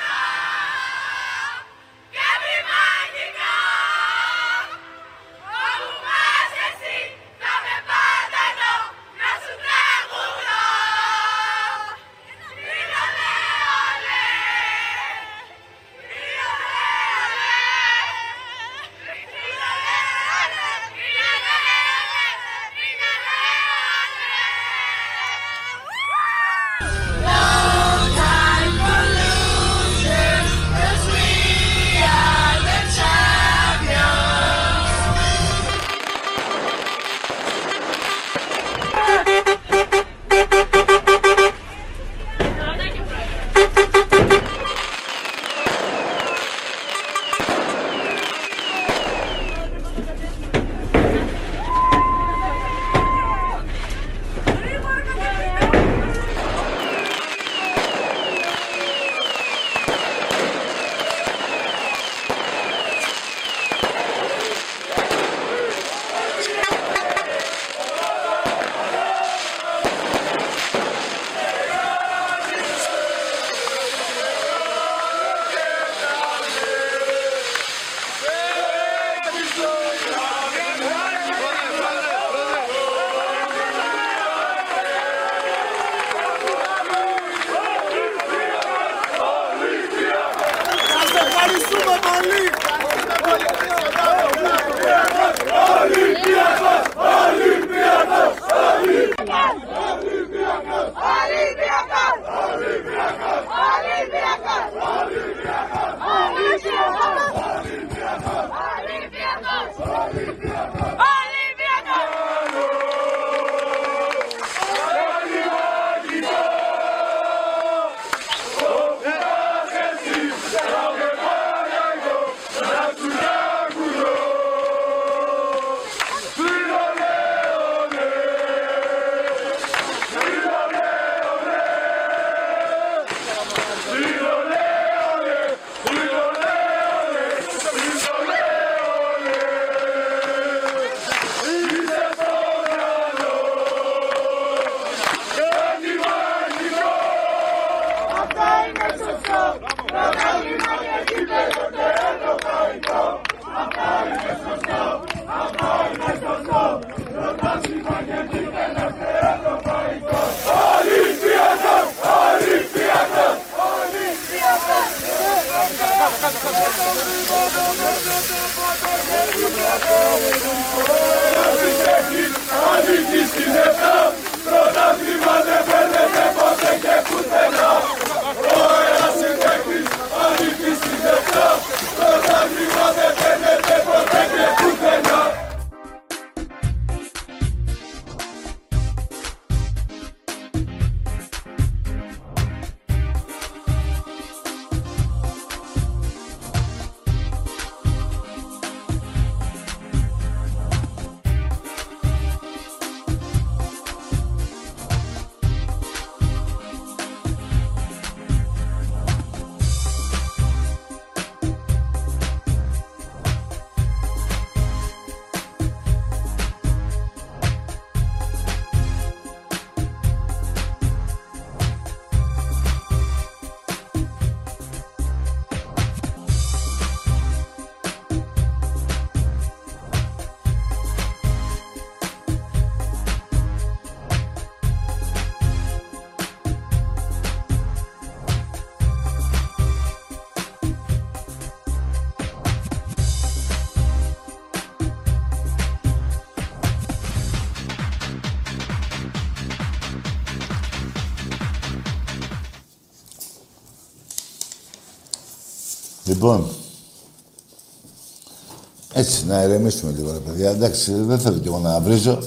Να ηρεμήσουμε λίγο, ρε παιδιά. Εντάξει, δεν θέλω κι εγώ να βρίζω.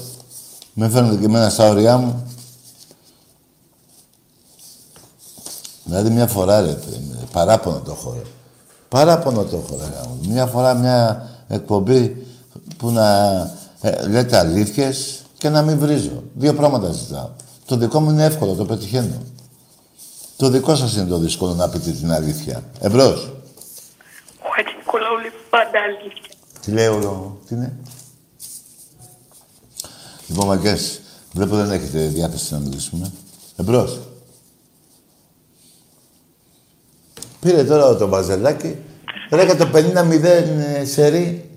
Με φαίνονται και εμένα στα όρια μου. Δηλαδή μια φορά, ρε, παράπονο το έχω, ρε. Παράπονο το έχω, ρε. Μια φορά μια εκπομπή που να ε, λέτε αλήθειες και να μην βρίζω. Δύο πράγματα ζητάω. Το δικό μου είναι εύκολο, το πετυχαίνω. Το δικό σας είναι το δύσκολο να πείτε την αλήθεια. Εμπρός. Ο Χατζη Νικολάου λέει πάντα αλήθεια. Τι λέει όλο, τι είναι; Λοιπόν, μαγκές, βλέπω δεν έχετε διάθεση να μιλήσουμε. Εμπρός. Πήρε τώρα το μπαζελάκι, ρε το 50-0 ε, σερί.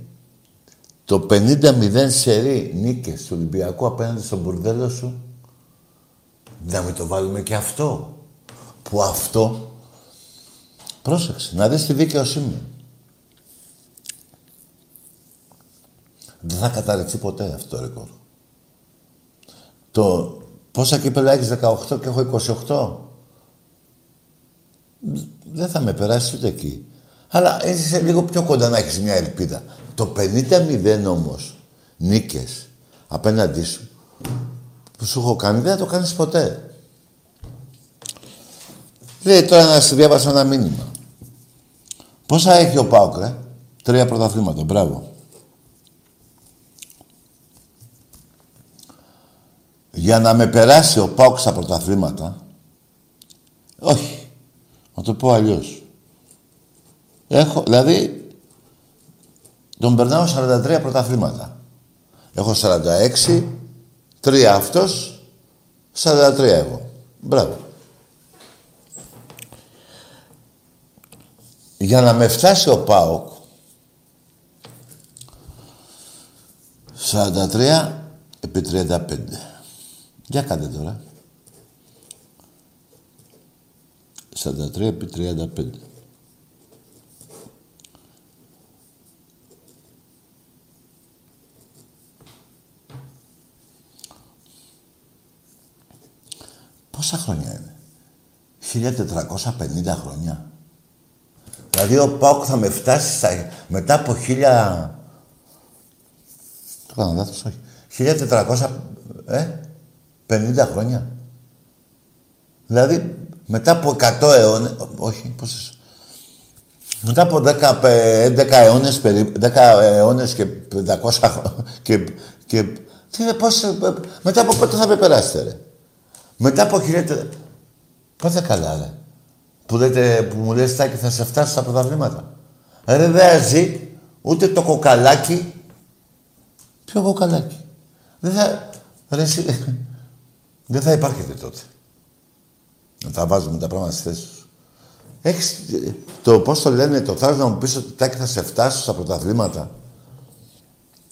Το 50-0 σερί νίκες του Ολυμπιακού απέναντι στον μπουρδέλο σου. Να μην το βάλουμε και αυτό. Που αυτό, πρόσεξε, να δεις τη δικαιοσύνη. Δεν θα καταρρευθεί ποτέ αυτό το ρεκόρ. Το πόσα κύπελα έχεις 18 και έχω 28. Δεν θα με περάσεις ούτε εκεί. Αλλά είσαι λίγο πιο κοντά να έχεις μια ελπίδα. Το 50-0 όμως νίκες απέναντί σου που σου έχω κάνει δεν θα το κάνεις ποτέ. Λέει τώρα να σου διάβασα ένα μήνυμα. Πόσα έχει ο Πάοκ, ρε. Τρία πρωταθλήματα. Μπράβο. Για να με περάσει ο Πάουκ στα πρωταθλήματα. Όχι. Να το πω αλλιώς. Έχω, δηλαδή, τον περνάω 43 πρωταθλήματα. Έχω 46, 3 αυτός, 43 εγώ. Μπράβο. Για να με φτάσει ο ΠΑΟΚ 43 επί 35. Για κάντε τώρα. 43 επί 35. Πόσα χρόνια είναι; 1450 χρόνια. Δηλαδή ο Πάουκ θα με φτάσει στα... μετά από χίλια... Το κάνω λάθος, όχι. 1400... Ε, 50 χρόνια. Δηλαδή, μετά από 100 αιώνες, όχι, πόσες, μετά από 10, 11 αιώνες, 10 αιώνες και 500 και, και τι, πώς, μετά από πότε θα με περάσετε, ρε; Μετά από χιλιάδες... Πάτε καλά, ρε; Που, λέτε, που μου λες, Τάκη, θα σε φτάσει στα πρωταβλήματα. Ρε, δεν ζει ούτε το κοκαλάκι. Ποιο κοκαλάκι; Δεν θα... Ρε, εσύ, δεν θα υπάρχετε τότε. Να τα βάζουμε τα πράγματα στη θέση τους. Έχεις το πώς το λένε, το θάρρος να μου πεις ότι τάκι θα σε φτάσει στα πρωταθλήματα.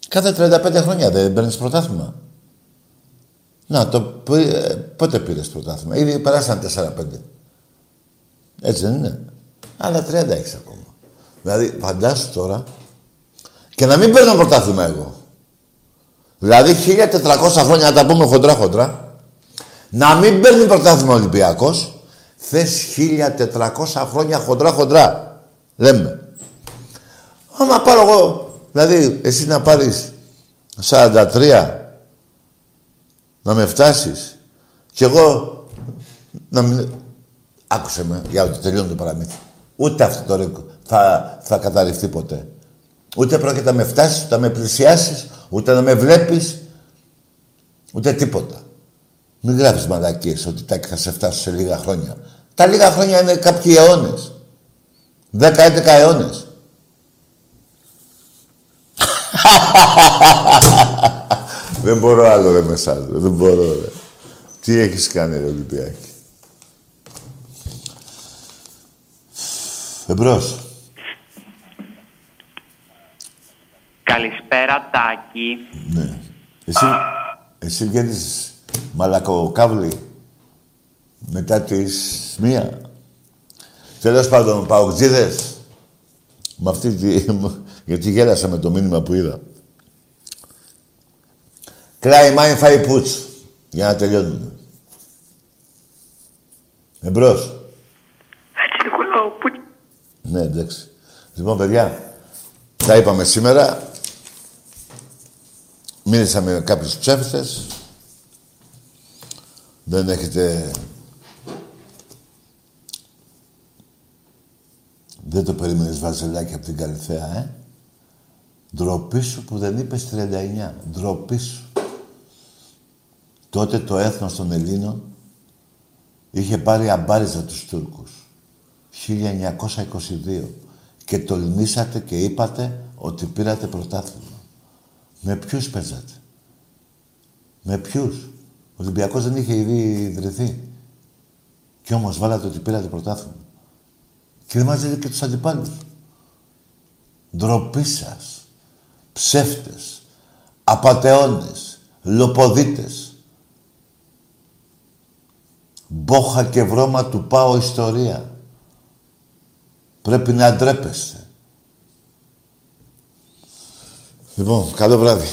Κάθε 35 χρόνια δεν παίρνεις πρωτάθλημα. Να, το, πήρε- ε, πότε πήρες πρωτάθλημα; Ήδη περάσαν 4-5. Έτσι δεν είναι. Αλλά 30 έχεις ακόμα. Δηλαδή, φαντάσου τώρα και να μην παίρνω πρωτάθλημα εγώ. Δηλαδή, 1400 χρόνια, να τα πούμε χοντρά-χοντρά, να μην παίρνει πρωτάθλημα ο Ολυμπιακός, θες 1400 χρόνια χοντρά-χοντρά. Λέμε. Άμα πάρω εγώ, δηλαδή, εσύ να πάρεις 43, να με φτάσεις, κι εγώ να μην... Άκουσε με, για να τελειώνει το παραμύθι. Ούτε αυτό το ρεκ θα, θα καταρριφθεί ποτέ. Ούτε πρόκειται να με φτάσεις, ούτε να με πλησιάσεις, ούτε να με βλέπεις, ούτε τίποτα. Μην γράφεις μαλακίες ότι τα θα σε φτάσω σε λίγα χρόνια. Τα λίγα χρόνια είναι κάποιοι αιώνες. 10-11 αιώνες. Δεν μπορώ άλλο ρε με εσάς, ρε. Δεν μπορώ ρε. Τι έχεις κάνει ρε Ολυμπιακή; Εμπρός. Καλησπέρα, Τάκη. Ναι. Εσύ, εσύ βγαίνεις μαλακοκάβλη μετά τις μία. Τέλος πάντων, παοκτζίδες. Με αυτή τη... Γιατί γέλασα με το μήνυμα που είδα. Κλάι μάιν φάει πούτς. Για να τελειώνουμε. Εμπρός. Χατζη Νικολάου, πού Ναι, εντάξει. Λοιπόν, παιδιά, τα είπαμε σήμερα. Μίλησα με κάποιους ψεύτες. Δεν έχετε... Δεν το περίμενες βαζελάκι από την Καλυθέα, ε; Ντροπή σου που δεν είπες 39. Ντροπή σου. Τότε το έθνος των Ελλήνων είχε πάρει αμπάριζα τους Τούρκους. 1922 και τολμήσατε και είπατε ότι πήρατε πρωτάθλημα. Με ποιους παίζατε; Με ποιους; Ο Ολυμπιακός δεν είχε ήδη ιδρυθεί. Κι όμως βάλατε ότι πήρατε πρωτάθλημα. Και δεν μαζεύετε και τους αντιπάλους. Ντροπή σας. Ψεύτες. Απατεώνες. Λοποδίτες. Μπόχα και βρώμα του πάω ιστορία. Πρέπει να ντρέπεστε. Λοιπόν, καλό βράδυ.